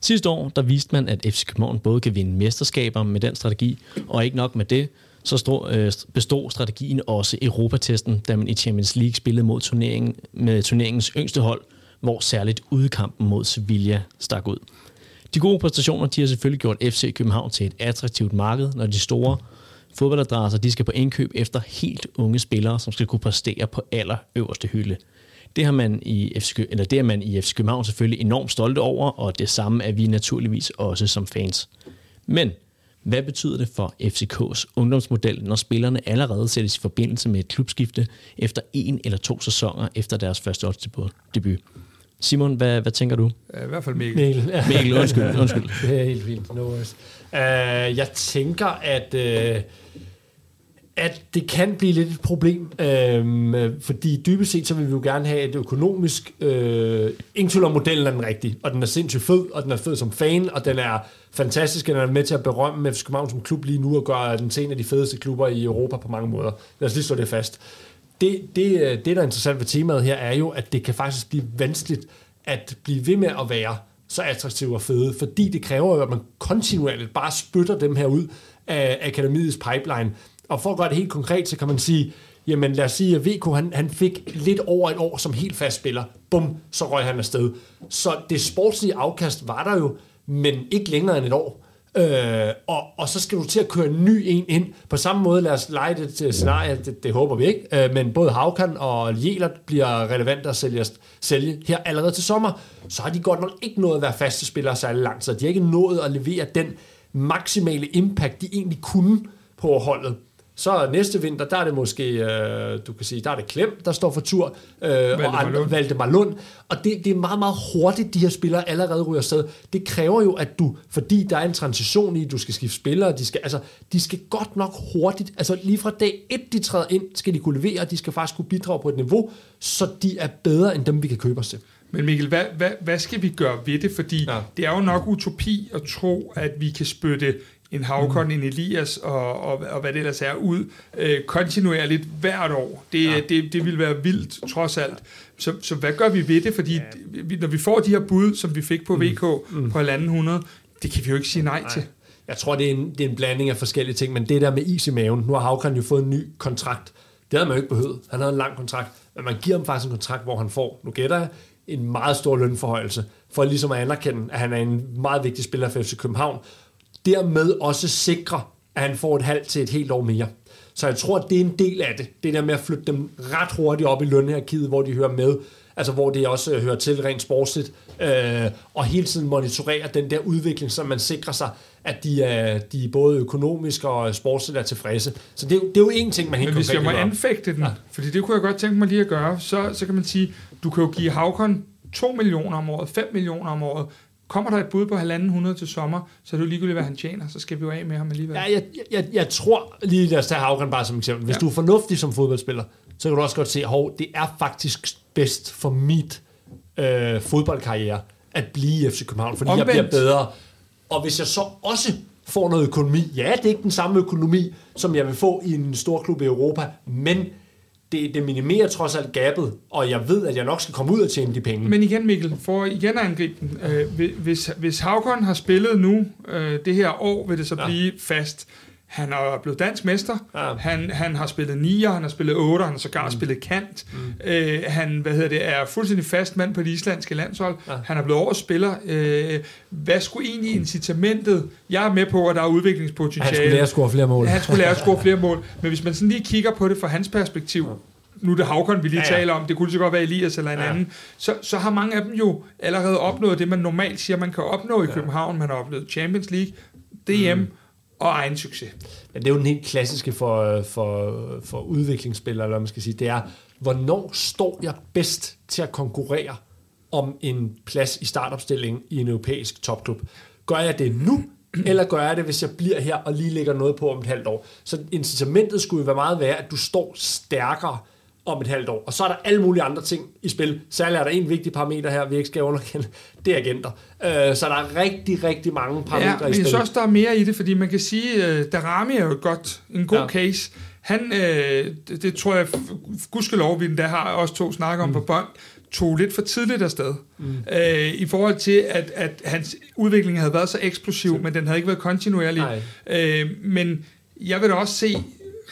Sidste år der viste man, at FC København både kan vinde mesterskaber med den strategi, og ikke nok med det, så stod, øh, bestod strategien også Europatesten, da man i Champions League spillede mod turneringen, med turneringens yngste hold, hvor særligt udkampen mod Sevilla stak ud. De gode præstationer de har selvfølgelig gjort FC København til et attraktivt marked, når de store fodboldadresser de skal på indkøb efter helt unge spillere, som skal kunne præstere på allerøverste hylde. Det, har man i FC, eller det er man i FC København selvfølgelig enormt stolte over, og det samme er vi naturligvis også som fans. Men hvad betyder det for FCK's ungdomsmodel, når spillerne allerede sættes i forbindelse med et klubskifte efter en eller to sæsoner efter deres første debut? Simon, hvad, hvad tænker du? I hvert fald Mikkel. Mikkel, ja. Mikkel undskyld, undskyld. (laughs) Det er helt fint. No. Uh, jeg tænker, at... Uh, at det kan blive lidt et problem, øh, fordi dybest set så vil vi jo gerne have et økonomisk, øh, ingen tvivl om modellen er den rigtige, og den er sindssygt fed, og den er fed som fan, og den er fantastisk, og den er med til at berømme FC København som klub lige nu, og gøre den til en af de fedeste klubber i Europa på mange måder. Lad os lige slå det fast. Det, det, øh, det, der er interessant ved temaet her, er jo, at det kan faktisk blive vanskeligt at blive ved med at være så attraktive og fede, fordi det kræver jo, at man kontinuerligt bare spytter dem her ud af akademiets pipeline. Og for at gøre det helt konkret, så kan man sige, jamen lad os sige, at VK han, han fik lidt over et år som helt fast spiller. Bum, så røg han afsted. Så det sportslige afkast var der jo, men ikke længere end et år. Øh, og, og så skal du til at køre en ny en ind. På samme måde, lad os lege det til scenarie, det, det håber vi ikke, øh, men både Havkan og Jelert bliver relevant at sælge, sælge her allerede til sommer. Så har de godt nok ikke nået at være faste spillere særlig langt, så de har ikke nået at levere den maksimale impact, de egentlig kunne på holdet. Så næste vinter, der er det måske, øh, du kan sige, der er det Klem, der står for tur, øh, og andre, Valdemar Lund. Og det, det er meget, meget hurtigt, de her spillere allerede ryger sted. Det kræver jo, at du, fordi der er en transition i, du skal skifte spillere, de skal, altså, de skal godt nok hurtigt, altså lige fra dag 1, de træder ind, skal de kunne levere, de skal faktisk kunne bidrage på et niveau, så de er bedre end dem, vi kan købe os til. Men Mikkel, hvad, hvad, hvad skal vi gøre ved det? Fordi ja. det er jo nok utopi at tro, at vi kan spytte en Havkon, mm. en Elias og, og, og hvad det ellers er, ud øh, kontinuerligt hvert år. Det, ja. det, det vil være vildt, trods alt. Så, så hvad gør vi ved det? Fordi ja. vi, når vi får de her bud, som vi fik på mm. VK mm. på 1.500, det kan vi jo ikke sige nej, nej. til. Jeg tror, det er, en, det er en blanding af forskellige ting, men det der med is i maven, nu har Havkon jo fået en ny kontrakt. Det havde man jo ikke behøvet. Han havde en lang kontrakt, men man giver ham faktisk en kontrakt, hvor han får, nu gætter jeg, en meget stor lønforhøjelse, for ligesom at anerkende, at han er en meget vigtig spiller for FC København. Dermed også sikre, at han får et halvt til et helt år mere. Så jeg tror, at det er en del af det. Det der med at flytte dem ret hurtigt op i lønhierarkiet, hvor de hører med. Altså hvor det også hører til rent sportsligt. Øh, og hele tiden monitorere den der udvikling, så man sikrer sig, at de er, de både økonomisk og sportsligt er tilfredse. Så det, er, det er jo en ting, man helt Men hvis jeg må anfægte den, ja. fordi det kunne jeg godt tænke mig lige at gøre, så, så kan man sige, du kan jo give Havkon 2 millioner om året, 5 millioner om året, Kommer der et bud på 1.500 til sommer, så er det jo ligegyldigt, hvad han tjener, så skal vi jo af med ham alligevel. Ja, jeg, jeg, jeg tror, lige lad os tage Havgren bare som eksempel. Hvis ja. du er fornuftig som fodboldspiller, så kan du også godt se, at det er faktisk bedst for mit øh, fodboldkarriere at blive i FC København, fordi Omvendt. jeg bliver bedre. Og hvis jeg så også får noget økonomi, ja, det er ikke den samme økonomi, som jeg vil få i en stor klub i Europa, men det, det minimerer trods alt gabet, og jeg ved, at jeg nok skal komme ud og tjene de penge. Men igen, Mikkel, for igen at angribe den. Øh, hvis, hvis Havkon har spillet nu, øh, det her år, vil det så ja. blive fast. Han er blevet dansk mester. Ja. Han, han har spillet 9, han har spillet 8, han har sågar mm. spillet kant. Mm. Øh, han hvad hedder det, er fuldstændig fast mand på det islandske landshold. Ja. Han er blevet årets spiller. Øh, hvad skulle egentlig incitamentet? Jeg er med på, at der er udviklingspotentiale. Han skulle lære at score flere mål. Han skulle lære at score flere mål. Men hvis man sådan lige kigger på det fra hans perspektiv, ja nu er det Havkon, vi lige ja, ja. taler om, det kunne så godt være Elias eller en ja. anden, så, så har mange af dem jo allerede opnået det, man normalt siger, man kan opnå i ja. København. Man har oplevet Champions League, DM, mm og egen succes. Men det er jo den helt klassiske for, for, for udviklingsspillere, eller man skal sige, det er, hvornår står jeg bedst til at konkurrere om en plads i startopstillingen i en europæisk topklub? Gør jeg det nu, eller gør jeg det, hvis jeg bliver her og lige lægger noget på om et halvt år? Så incitamentet skulle jo være meget værd, at du står stærkere om et halvt år. Og så er der alle mulige andre ting i spil. Særligt er der en vigtig parameter her, vi ikke skal underkende. (laughs) Det er agenter. Øh, så der er rigtig, rigtig mange parametre ja, i spil. jeg synes også, der er mere i det, fordi man kan sige, at uh, Darami er jo godt, en god ja. case. Han, øh, det, det tror jeg, gudskelov, vi endda har også to snakker om mm. på bånd, tog lidt for tidligt afsted. Mm. Øh, I forhold til, at, at hans udvikling havde været så eksplosiv, så. men den havde ikke været kontinuerlig. Øh, men jeg vil da også se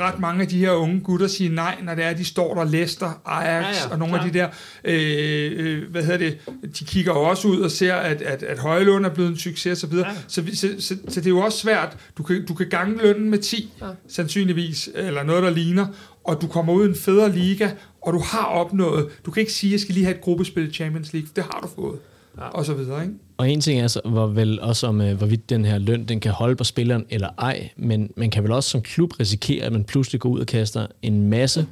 ret mange af de her unge gutter sige nej, når det er, de står der, Leicester, Ajax ja, ja, og nogle klar. af de der, øh, øh, hvad hedder det, de kigger også ud og ser, at, at, at Højlund er blevet en succes osv. Ja. Så, så, så, så, så det er jo også svært. Du kan, du kan gange lønnen med 10, ja. sandsynligvis, eller noget, der ligner, og du kommer ud i en federe liga, og du har opnået, du kan ikke sige, at jeg skal lige have et gruppespil i Champions League, det har du fået, ja. og så videre, ikke? Og en ting er så, var vel også om, øh, hvorvidt den her løn den kan holde på spilleren eller ej, men man kan vel også som klub risikere, at man pludselig går ud og kaster en masse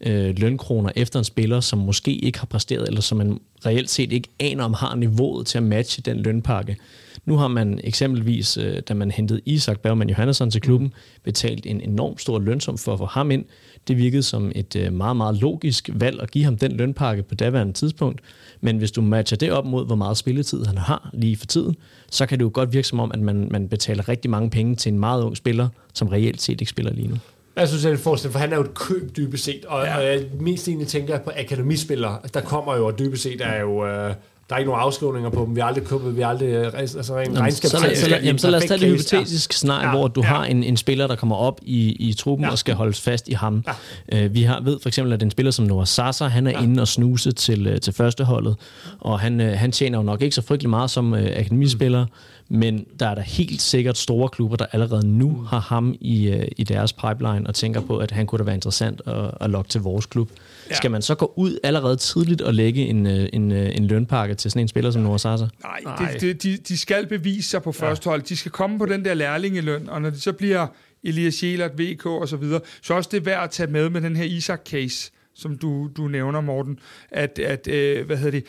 øh, lønkroner efter en spiller, som måske ikke har præsteret, eller som man reelt set ikke aner om har niveauet til at matche den lønpakke. Nu har man eksempelvis, øh, da man hentede Isak Bergman Johannesson til klubben, betalt en enorm stor lønsum for at få ham ind. Det virkede som et øh, meget, meget logisk valg at give ham den lønpakke på daværende tidspunkt. Men hvis du matcher det op mod, hvor meget spilletid han har lige for tiden, så kan det jo godt virke som om, at man, man betaler rigtig mange penge til en meget ung spiller, som reelt set ikke spiller lige nu. Jeg synes, det er en forskel, for han er jo et køb dybest set, og, ja. og jeg mest egentlig tænker på akademispillere. Der kommer jo, og dybest set er jo... Øh, der er ikke nogen afskrivninger på dem. Vi har aldrig købet, vi har aldrig øh, altså rent regnskab. Så, så, jamen, så lad os tage det hypotetiske ja. scenarie, ja. hvor du ja. har en, en spiller, der kommer op i, i truppen ja. og skal holdes fast i ham. Ja. Uh, vi har ved for eksempel, at en spiller som Noah Sasa, han er ja. inde og snuse til, uh, til førsteholdet, og han, han tjener jo nok ikke så frygtelig meget som uh, akademispiller, mm men der er der helt sikkert store klubber, der allerede nu mm. har ham i, uh, i deres pipeline og tænker på, at han kunne da være interessant at, at lokke til vores klub. Ja. Skal man så gå ud allerede tidligt og lægge en, øh, en, øh, en lønpakke til sådan en spiller som Noah Sasa? Nej, Nej. Det, det, de, de skal bevise sig på første hold. De skal komme på den der lærlingeløn, og når det så bliver Elias Sjælert, VK og så videre, så er også det værd at tage med med den her Isak-case, som du, du nævner, Morten, at, at øh, hvad hedder det,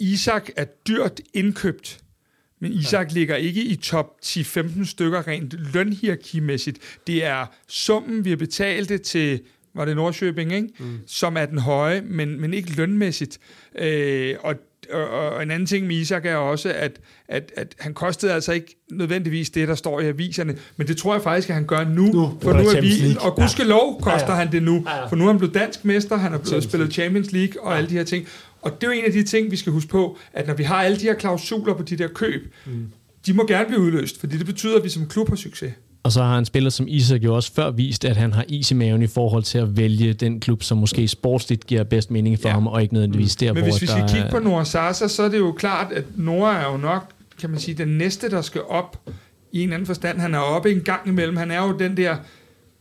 Isak er dyrt indkøbt, men Isak ja. ligger ikke i top 10-15 stykker rent lønhierarkimæssigt. Det er summen, vi har betalt det til var det Nordsjøbing, ikke? Mm. som er den høje, men, men ikke lønmæssigt. Øh, og og, og en anden ting med Isak er også, at, at, at han kostede altså ikke nødvendigvis det, der står i aviserne, men det tror jeg faktisk, at han gør nu, Nu, for nu er vi, og gudskelov koster Ja, ja. han det nu, Ja, ja. for nu er han blevet dansk mester, han har blevet Champions spillet Champions League og alle de her ting. Og det er jo en af de ting, vi skal huske på, at når vi har alle de her klausuler på de der køb, mm. de må gerne blive udløst, fordi det betyder, at vi som klub har succes. Og så har en spiller som Isak jo også før vist, at han har is i maven i forhold til at vælge den klub, som måske sportsligt giver bedst mening for Ja. ham, og ikke nødvendigvis der, Men hvor hvis vi der skal kigge på Nora Sasa, så er det jo klart, at Nora er jo nok, kan man sige, den næste, der skal op i en eller anden forstand. Han er oppe en gang imellem. Han er jo den der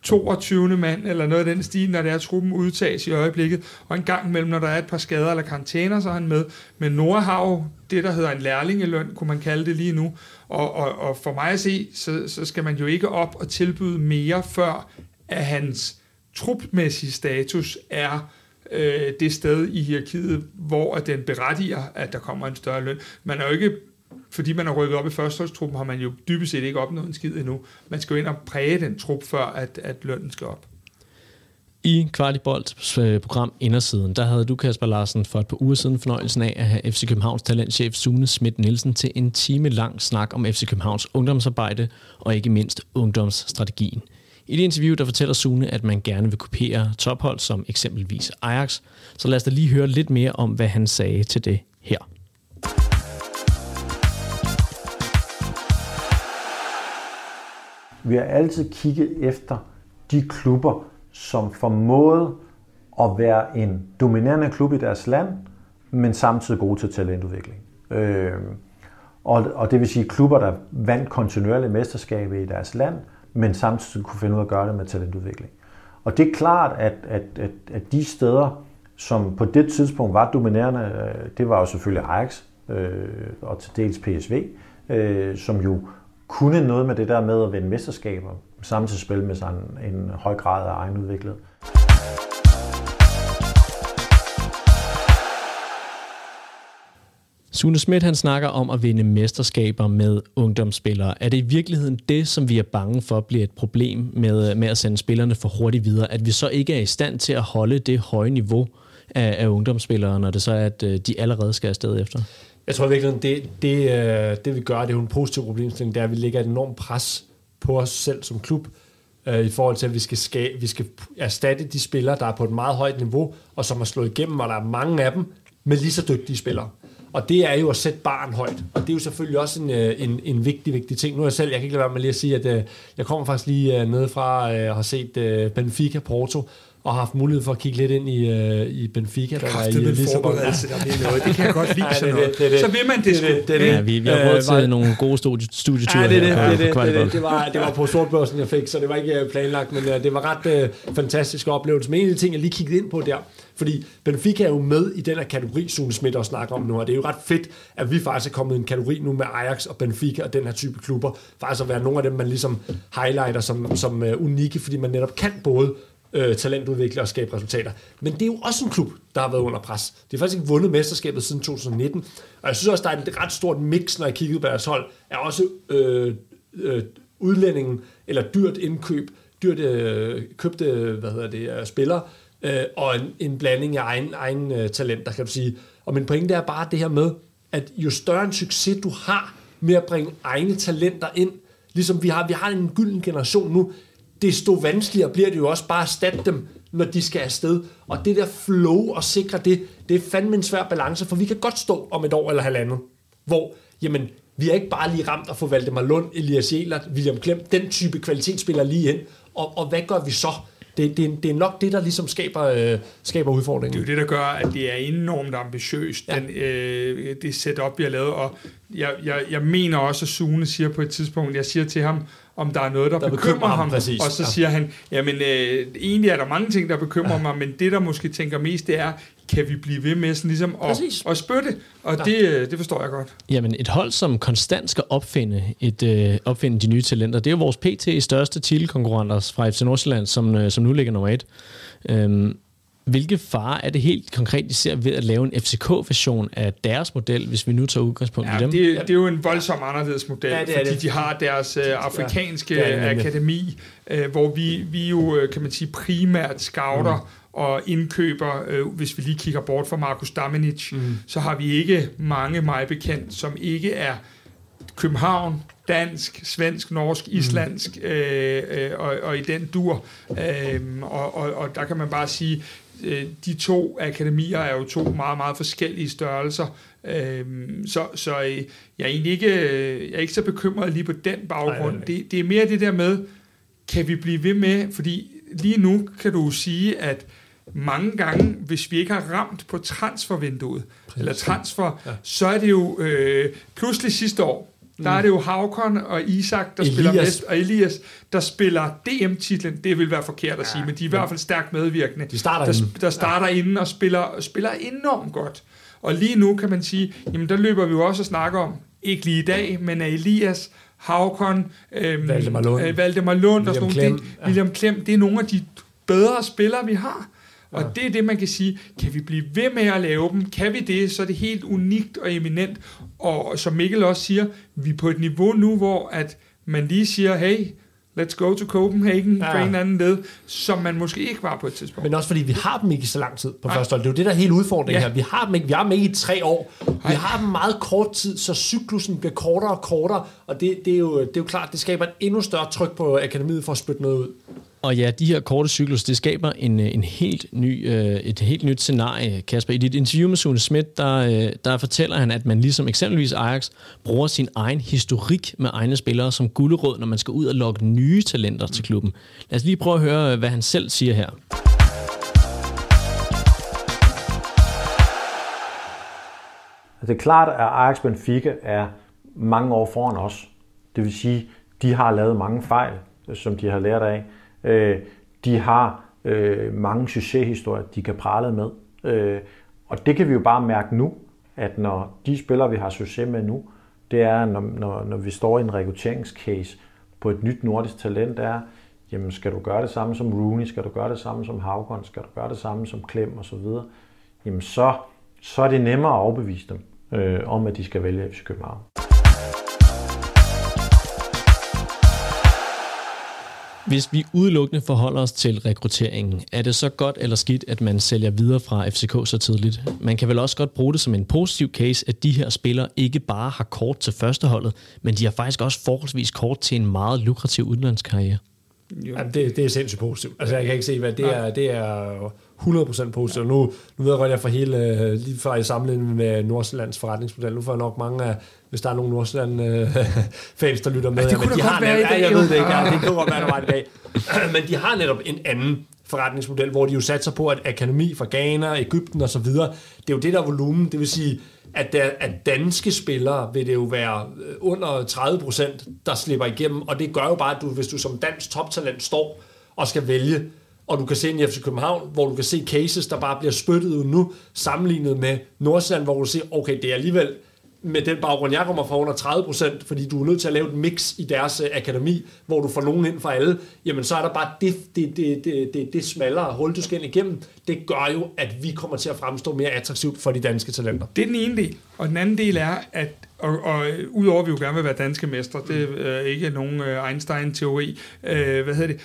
22. mand, eller noget af den stil, når det er, at truppen udtages i øjeblikket. Og en gang imellem, når der er et par skader eller karantæner, så er han med. Men Nora har jo det, der hedder en lærlingeløn, kunne man kalde det lige nu. Og, og, og for mig at se, så, så skal man jo ikke op og tilbyde mere, før at hans trupmæssige status er øh, det sted i hierarkiet, hvor at den berettiger, at der kommer en større løn. Man er jo ikke, fordi man er rykket op i førsteholdstruppen, har man jo dybest set ikke opnået en skid endnu. Man skal jo ind og præge den trup, før at, at lønnen skal op. I Kvartibolds øh, program Indersiden, der havde du, Kasper Larsen, for et par uger siden fornøjelsen af at have FC Københavns talentchef Sune Schmidt Nielsen til en time lang snak om FC Københavns ungdomsarbejde og ikke mindst ungdomsstrategien. I det interview, der fortæller Sune, at man gerne vil kopiere tophold som eksempelvis Ajax. Så lad os da lige høre lidt mere om, hvad han sagde til det her. Vi har altid kigget efter de klubber, som formåede at være en dominerende klub i deres land, men samtidig gode til talentudvikling. Øh, og, og det vil sige klubber, der vandt kontinuerligt mesterskaber i deres land, men samtidig kunne finde ud af at gøre det med talentudvikling. Og det er klart, at, at, at, at de steder, som på det tidspunkt var dominerende, øh, det var jo selvfølgelig Ajax øh, og til dels PSV, øh, som jo kunne noget med det der med at vinde mesterskaber, samtidig spille med sådan en høj grad af egenudviklet. Sune Schmidt han snakker om at vinde mesterskaber med ungdomsspillere. Er det i virkeligheden det, som vi er bange for bliver et problem med, med at sende spillerne for hurtigt videre? At vi så ikke er i stand til at holde det høje niveau af, af ungdomsspillere, når det så er, at øh, de allerede skal afsted efter? Jeg tror virkelig, det, det, øh, det vi gør, det er jo en positiv problemstilling, det er, at vi lægger et enormt pres på os selv som klub, øh, i forhold til, at vi skal, ska, vi skal erstatte de spillere, der er på et meget højt niveau, og som har slået igennem, og der er mange af dem, med lige så dygtige spillere. Og det er jo at sætte barn højt. Og det er jo selvfølgelig også en, øh, en, en vigtig, vigtig ting. Nu er jeg selv, jeg kan ikke lade være med lige at sige, at øh, jeg kommer faktisk lige ned nede fra og har set Benfica Porto, og har haft mulighed for at kigge lidt ind i, øh, i Benfica, der var i med Lissabon. forberedelse, der bliver noget. Det kan jeg godt lide Ja, sådan det er noget. det, det er det. Så vil man det, Det er det, det er det. Ja, vi, vi har råd Øh, til var- nogle gode studie, studieture Ja, det er det. Det, her er det, på det, er det, Kvartibold. det, var, det var på sortbørsen, jeg fik, så det var ikke øh, planlagt, men øh, det var ret øh, fantastisk oplevelse. Men en af de ting, jeg lige kiggede ind på der, fordi Benfica er jo med i den her kategori, Sune Schmidt også snakker om nu, og det er jo ret fedt, at vi faktisk er kommet i en kategori nu med Ajax og Benfica og den her type klubber, faktisk at være nogle af dem, man ligesom highlighter som, som uh, unikke, fordi man netop kan både øh, talentudvikle og skabe resultater. Men det er jo også en klub, der har været under pres. De har faktisk ikke vundet mesterskabet siden 2019. Og jeg synes også, der er et ret stort mix, når jeg kiggede på deres hold, er også øh, øh, udlændingen, eller dyrt indkøb, dyrt øh, købte hvad hedder det, øh, spillere, øh, og en, en blanding af egen, egen øh, talenter, kan du sige. Og min pointe er bare det her med, at jo større en succes du har med at bringe egne talenter ind, ligesom vi har, vi har en gylden generation nu, desto vanskeligere bliver det jo også bare at erstatte dem, når de skal afsted. Og det der flow og sikre det, det er fandme en svær balance, for vi kan godt stå om et år eller halvandet, hvor, jamen, vi er ikke bare lige ramt at få Valdemar Lund, Elias Jelert, William Klem, den type kvalitetsspillere lige ind. Og, og hvad gør vi så? Det, det, det er nok det, der ligesom skaber, øh, skaber udfordringen. Det er jo det, der gør, at det er enormt ambitiøst, ja. den, øh, det setup, vi har lavet. Og jeg, jeg, jeg mener også, at Sune siger på et tidspunkt, jeg siger til ham, om der er noget, der, Der bekymrer bekymrer ham, ham. præcis. Og så Ja. siger han, jamen øh, egentlig er der mange ting, der bekymrer ja. mig, men det, der måske tænker mest, det er, kan vi blive ved med sådan ligesom at, Præcis. at spytte? Og Ja. det, øh, det forstår jeg godt. Jamen, et hold, som konstant skal opfinde, et, øh, opfinde de nye talenter, det er jo vores PT største titelkonkurrenter fra FC Nordsjælland, som, øh, som nu ligger nummer et. Øhm, hvilke fare er det helt konkret, de ser ved at lave en FCK-version af deres model, hvis vi nu tager udgangspunkt i Ja, dem? det, det er jo en voldsom anderledes model, Ja, ja, det fordi det. de har deres øh, afrikanske det er det ja, nemlig. akademi, øh, hvor vi, vi jo, øh, kan man sige, primært scouter, mm. og indkøber, øh, hvis vi lige kigger bort fra Markus Damenic, mm. så har vi ikke mange mig bekendt, som ikke er København, dansk, svensk, norsk, mm. islandsk mm. øh, øh, og, og i den dur. Øh, og, og, og der kan man bare sige, øh, de to akademier er jo to meget, meget forskellige størrelser. Øh, så så øh, jeg er egentlig ikke, jeg er ikke så bekymret lige på den baggrund. Nej, nej, nej. Det, det er mere det der med, kan vi blive ved med, fordi lige nu kan du sige, at mange gange, hvis vi ikke har ramt på transfervinduet, Præcis. eller transfer, ja. så er det jo øh, pludselig sidste år, der er det jo Havkon og Isak, der Elias. spiller mest, og Elias, der spiller DM-titlen. Det vil være forkert at ja, sige, men de er i hvert fald stærkt medvirkende. De starter der, inden. der starter ja. inden og spiller, spiller enormt godt. Og lige nu kan man sige, jamen der løber vi jo også og snakker om, ikke lige i dag, men af Elias, Havkon, øhm, Valdemar Lund, øh, Valdemar Lund William, og sådan Klem. Det, ja. William Klem, det er nogle af de bedre spillere, vi har. Og ja. det er det, man kan sige, kan vi blive ved med at lave dem? Kan vi det, så er det helt unikt og eminent. Og som Mikkel også siger, vi er på et niveau nu, hvor at man lige siger, hey, let's go to Copenhagen ja. på en anden led, som man måske ikke var på et tidspunkt. Men også fordi vi har dem ikke i så lang tid på første hold. Det er jo det, der er helt udfordringen ja. her. Vi har dem ikke, vi har dem ikke i tre år. Vi Ej. har dem meget kort tid, så cyklusen bliver kortere og kortere, og det, det, er jo, det er jo klart, det skaber et endnu større tryk på akademiet for at spytte noget ud. Og ja, de her korte cyklus, det skaber en, øh, en helt ny, øh, et helt nyt scenarie, Kasper. I dit interview med Sune Schmidt, der, øh, der fortæller han, at man ligesom eksempelvis Ajax bruger sin egen historik med egne spillere som gulderåd, når man skal ud og lokke nye talenter til klubben. Lad os lige prøve at høre, hvad han selv siger her. Altså, det er klart, at Ajax Benfica er mange år foran os. Det vil sige, de har lavet mange fejl, som de har lært af. Øh, de har øh, mange succeshistorier, de kan prale med. Øh, og det kan vi jo bare mærke nu, at når de spillere, vi har succes med nu, det er, når, når, når vi står i en rekrutteringscase på et nyt nordisk talent, er, jamen skal du gøre det samme som Rooney, skal du gøre det samme som Havgård, skal du gøre det samme som Klem osv., jamen så, så er det nemmere at overbevise dem øh, om, at de skal vælge FC København. Hvis vi udelukkende forholder os til rekrutteringen, er det så godt eller skidt, at man sælger videre fra FCK så tidligt? Man kan vel også godt bruge det som en positiv case, at de her spillere ikke bare har kort til førsteholdet, men de har faktisk også forholdsvis kort til en meget lukrativ udlandskarriere. Jamen, det, det er sindssygt positivt. Altså, jeg kan ikke se, hvad det er. Det er 100% positivt. Nu, nu ved jeg godt, at jeg får hele, øh, lige før i sammenligning med Nordsjællands forretningsmodel, nu får jeg nok mange af, hvis der er nogle Nordsjælland-fans, (laughs) der lytter med. Ja, det kunne men de har være netop, i dag. Jeg ved det ikke, ja, det kunne godt være, der var i dag. (laughs) men de har netop en anden forretningsmodel, hvor de jo satser på, at akademi fra Ghana, Ægypten og så videre, det er jo det der volumen, det vil sige, at, der, at danske spillere vil det jo være øh, under 30 procent, der slipper igennem, og det gør jo bare, at du, hvis du som dansk toptalent står og skal vælge, og du kan se en i FC København, hvor du kan se cases, der bare bliver spyttet ud nu, sammenlignet med Nordsjælland, hvor du ser, okay, det er alligevel med den baggrund, jeg kommer fra under 30 procent, fordi du er nødt til at lave et mix i deres uh, akademi, hvor du får nogen ind fra alle, jamen så er der bare det, det, det, det, det, det smallere hul, du skal ind igennem. Det gør jo, at vi kommer til at fremstå mere attraktivt for de danske talenter. Det er den ene del. Og den anden del er, at og, og udover at vi jo gerne vil være danske mestre, det er ikke nogen Einstein-teori, uh, hvad hedder det,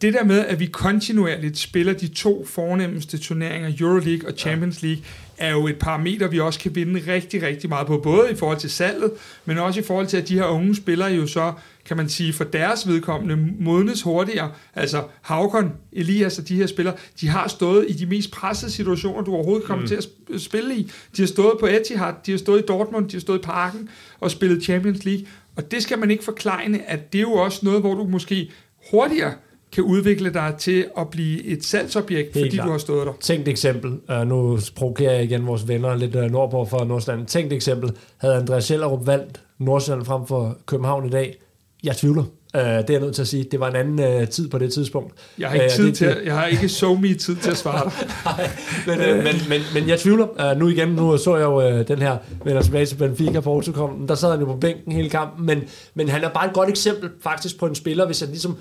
det der med, at vi kontinuerligt spiller de to fornemmeste turneringer, Euroleague og Champions League, er jo et parameter, vi også kan vinde rigtig, rigtig meget på, både i forhold til salget, men også i forhold til, at de her unge spillere jo så, kan man sige, for deres vedkommende modnes hurtigere. Altså Havkon, Elias og de her spillere, de har stået i de mest pressede situationer, du overhovedet kommer mm. til at spille i. De har stået på Etihad, de har stået i Dortmund, de har stået i Parken og spillet Champions League. Og det skal man ikke forklejne, at det er jo også noget, hvor du måske hurtigere kan udvikle dig til at blive et salgsobjekt, fordi klar. du har stået der. Tænk et eksempel. Uh, nu provokerer jeg igen vores venner lidt uh, nordpå for Nordsjælland. Tænk et eksempel. Havde Andreas Schellerup valgt Nordsjælland frem for København i dag? Jeg tvivler. Uh, det er jeg nødt til at sige. Det var en anden uh, tid på det tidspunkt. Jeg har ikke, uh, tid det, til, jeg har ikke so me tid til at svare (laughs) dig. men, uh, men, men, men jeg tvivler. Uh, nu igen, nu så jeg jo uh, den her vender tilbage til Benfica på Der sad han jo på bænken hele kampen, men, men han er bare et godt eksempel faktisk på en spiller, hvis, jeg ligesom,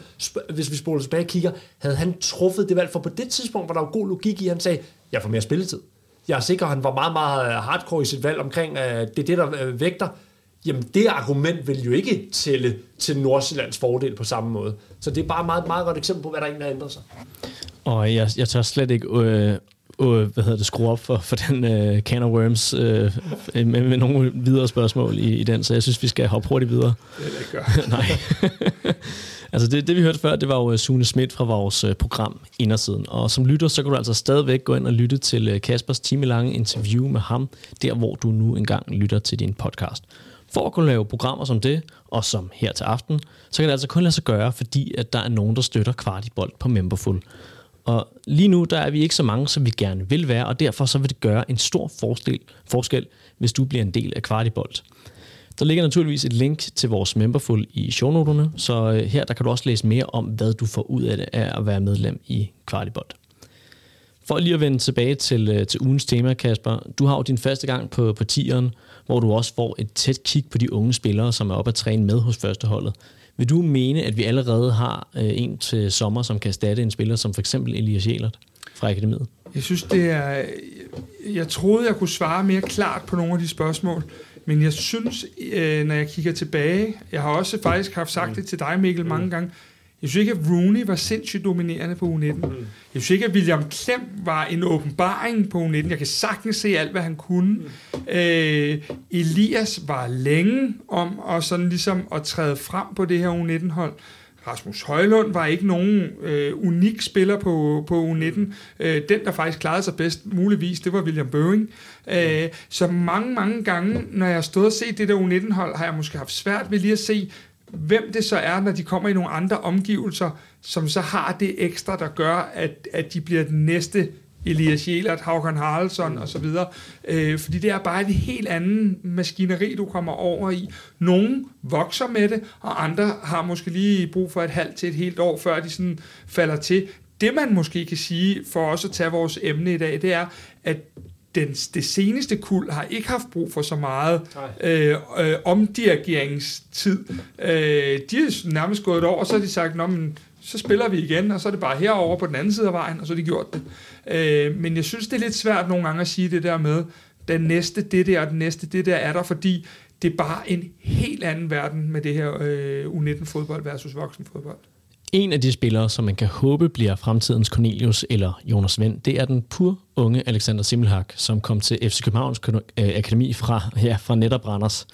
hvis vi spoler tilbage og kigger, havde han truffet det valg, for på det tidspunkt var der jo god logik i, han sagde, jeg får mere spilletid. Jeg er sikker, han var meget, meget hardcore i sit valg omkring, uh, det er det, der uh, vægter jamen det argument vil jo ikke tælle til Nordsjællands fordel på samme måde. Så det er bare et meget, meget godt eksempel på, hvad der egentlig har ændret sig. Og jeg, jeg tør slet ikke øh, øh, hvad hedder det, skrue op for, for den øh, can of worms øh, med, med nogle videre spørgsmål i, i den, så jeg synes, vi skal hoppe hurtigt videre. Det er det gør. (laughs) Nej. (laughs) altså det, det, vi hørte før, det var jo øh, Sune Schmidt fra vores øh, program Indersiden. Og som lytter, så kan du altså stadigvæk gå ind og lytte til øh, Kaspers timelange interview med ham, der hvor du nu engang lytter til din podcast. For at kunne lave programmer som det, og som her til aften, så kan det altså kun lade sig gøre, fordi at der er nogen, der støtter Kvartibolt på Memberful. Og lige nu, der er vi ikke så mange, som vi gerne vil være, og derfor så vil det gøre en stor forskel, forskel hvis du bliver en del af Kvartibolt. Der ligger naturligvis et link til vores memberful i shownoterne, så øh, her der kan du også læse mere om, hvad du får ud af det af at være medlem i Kvartibolt. For lige at vende tilbage til, øh, til ugens tema, Kasper. Du har jo din første gang på, på hvor du også får et tæt kig på de unge spillere, som er oppe at træne med hos førsteholdet. Vil du mene, at vi allerede har øh, en til sommer, som kan erstatte en spiller som for eksempel Elias Jelert fra Akademiet? Jeg synes, det er... Jeg troede, jeg kunne svare mere klart på nogle af de spørgsmål, men jeg synes, øh, når jeg kigger tilbage, jeg har også faktisk haft sagt det til dig, Mikkel, mange gange, jeg synes ikke, at Rooney var sindssygt dominerende på U19. Jeg synes ikke, at William Klem var en åbenbaring på U19. Jeg kan sagtens se alt, hvad han kunne. Øh, Elias var længe om at, sådan ligesom at træde frem på det her U19-hold. Rasmus Højlund var ikke nogen øh, unik spiller på, på U19. Øh, den, der faktisk klarede sig bedst muligvis, det var William Bøving. Øh, så mange, mange gange, når jeg har stået og set det der U19-hold, har jeg måske haft svært ved lige at se, hvem det så er, når de kommer i nogle andre omgivelser, som så har det ekstra, der gør, at, at de bliver den næste Elias Jelert, Håkon Haraldsson osv. og så videre. Øh, fordi det er bare et helt anden maskineri, du kommer over i. Nogle vokser med det, og andre har måske lige brug for et halvt til et helt år, før de sådan falder til. Det man måske kan sige, for også at tage vores emne i dag, det er, at den, det seneste kul har ikke haft brug for så meget øh, øh, omdirigeringstid. Øh, de er nærmest gået et år, og så har de sagt, Nå, men, så spiller vi igen, og så er det bare herover på den anden side af vejen, og så har de gjort det. Øh, men jeg synes, det er lidt svært nogle gange at sige det der med, den næste det der, og den næste det der er der, fordi det er bare en helt anden verden med det her øh, U19-fodbold versus voksenfodbold. En af de spillere, som man kan håbe bliver fremtidens Cornelius eller Jonas Vind, det er den pur unge Alexander Simmelhak, som kom til FC Københavns øh, Akademi fra, ja, fra netop Randers.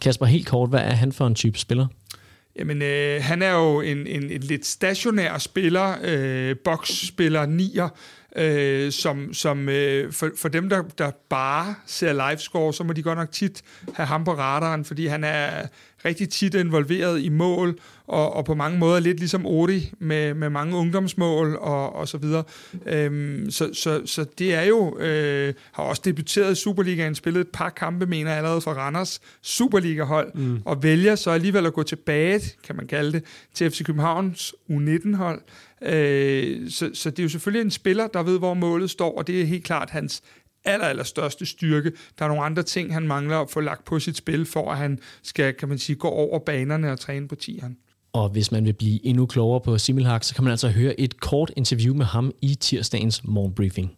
Kasper, helt kort, hvad er han for en type spiller? Jamen, øh, han er jo en, en, en lidt stationær spiller, øh, boksspiller, nier, øh, som, som øh, for, for dem, der, der bare ser livescore, så må de godt nok tit have ham på radaren, fordi han er rigtig tit involveret i mål, og, og på mange måder lidt ligesom Odi med, med mange ungdomsmål og, og så videre. Øhm, så, så, så det er jo, øh, har også debuteret i Superligaen, spillet et par kampe, mener jeg allerede for Randers Superliga-hold, mm. og vælger så alligevel at gå tilbage, kan man kalde det, til FC Københavns U19-hold. Øh, så, så det er jo selvfølgelig en spiller, der ved, hvor målet står, og det er helt klart hans aller, aller største styrke. Der er nogle andre ting, han mangler at få lagt på sit spil, for at han skal, kan man sige, gå over banerne og træne på tieren. Og hvis man vil blive endnu klogere på Similhak, så kan man altså høre et kort interview med ham i tirsdagens morgenbriefing.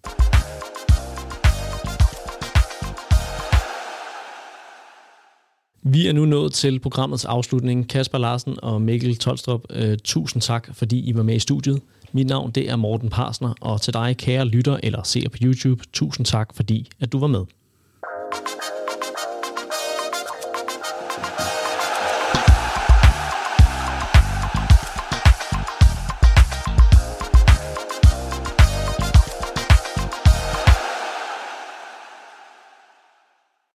Vi er nu nået til programmets afslutning. Kasper Larsen og Mikkel Tolstrup, øh, tusind tak, fordi I var med i studiet. Mit navn det er Morten Parsner, og til dig, kære lytter eller ser på YouTube, tusind tak, fordi at du var med.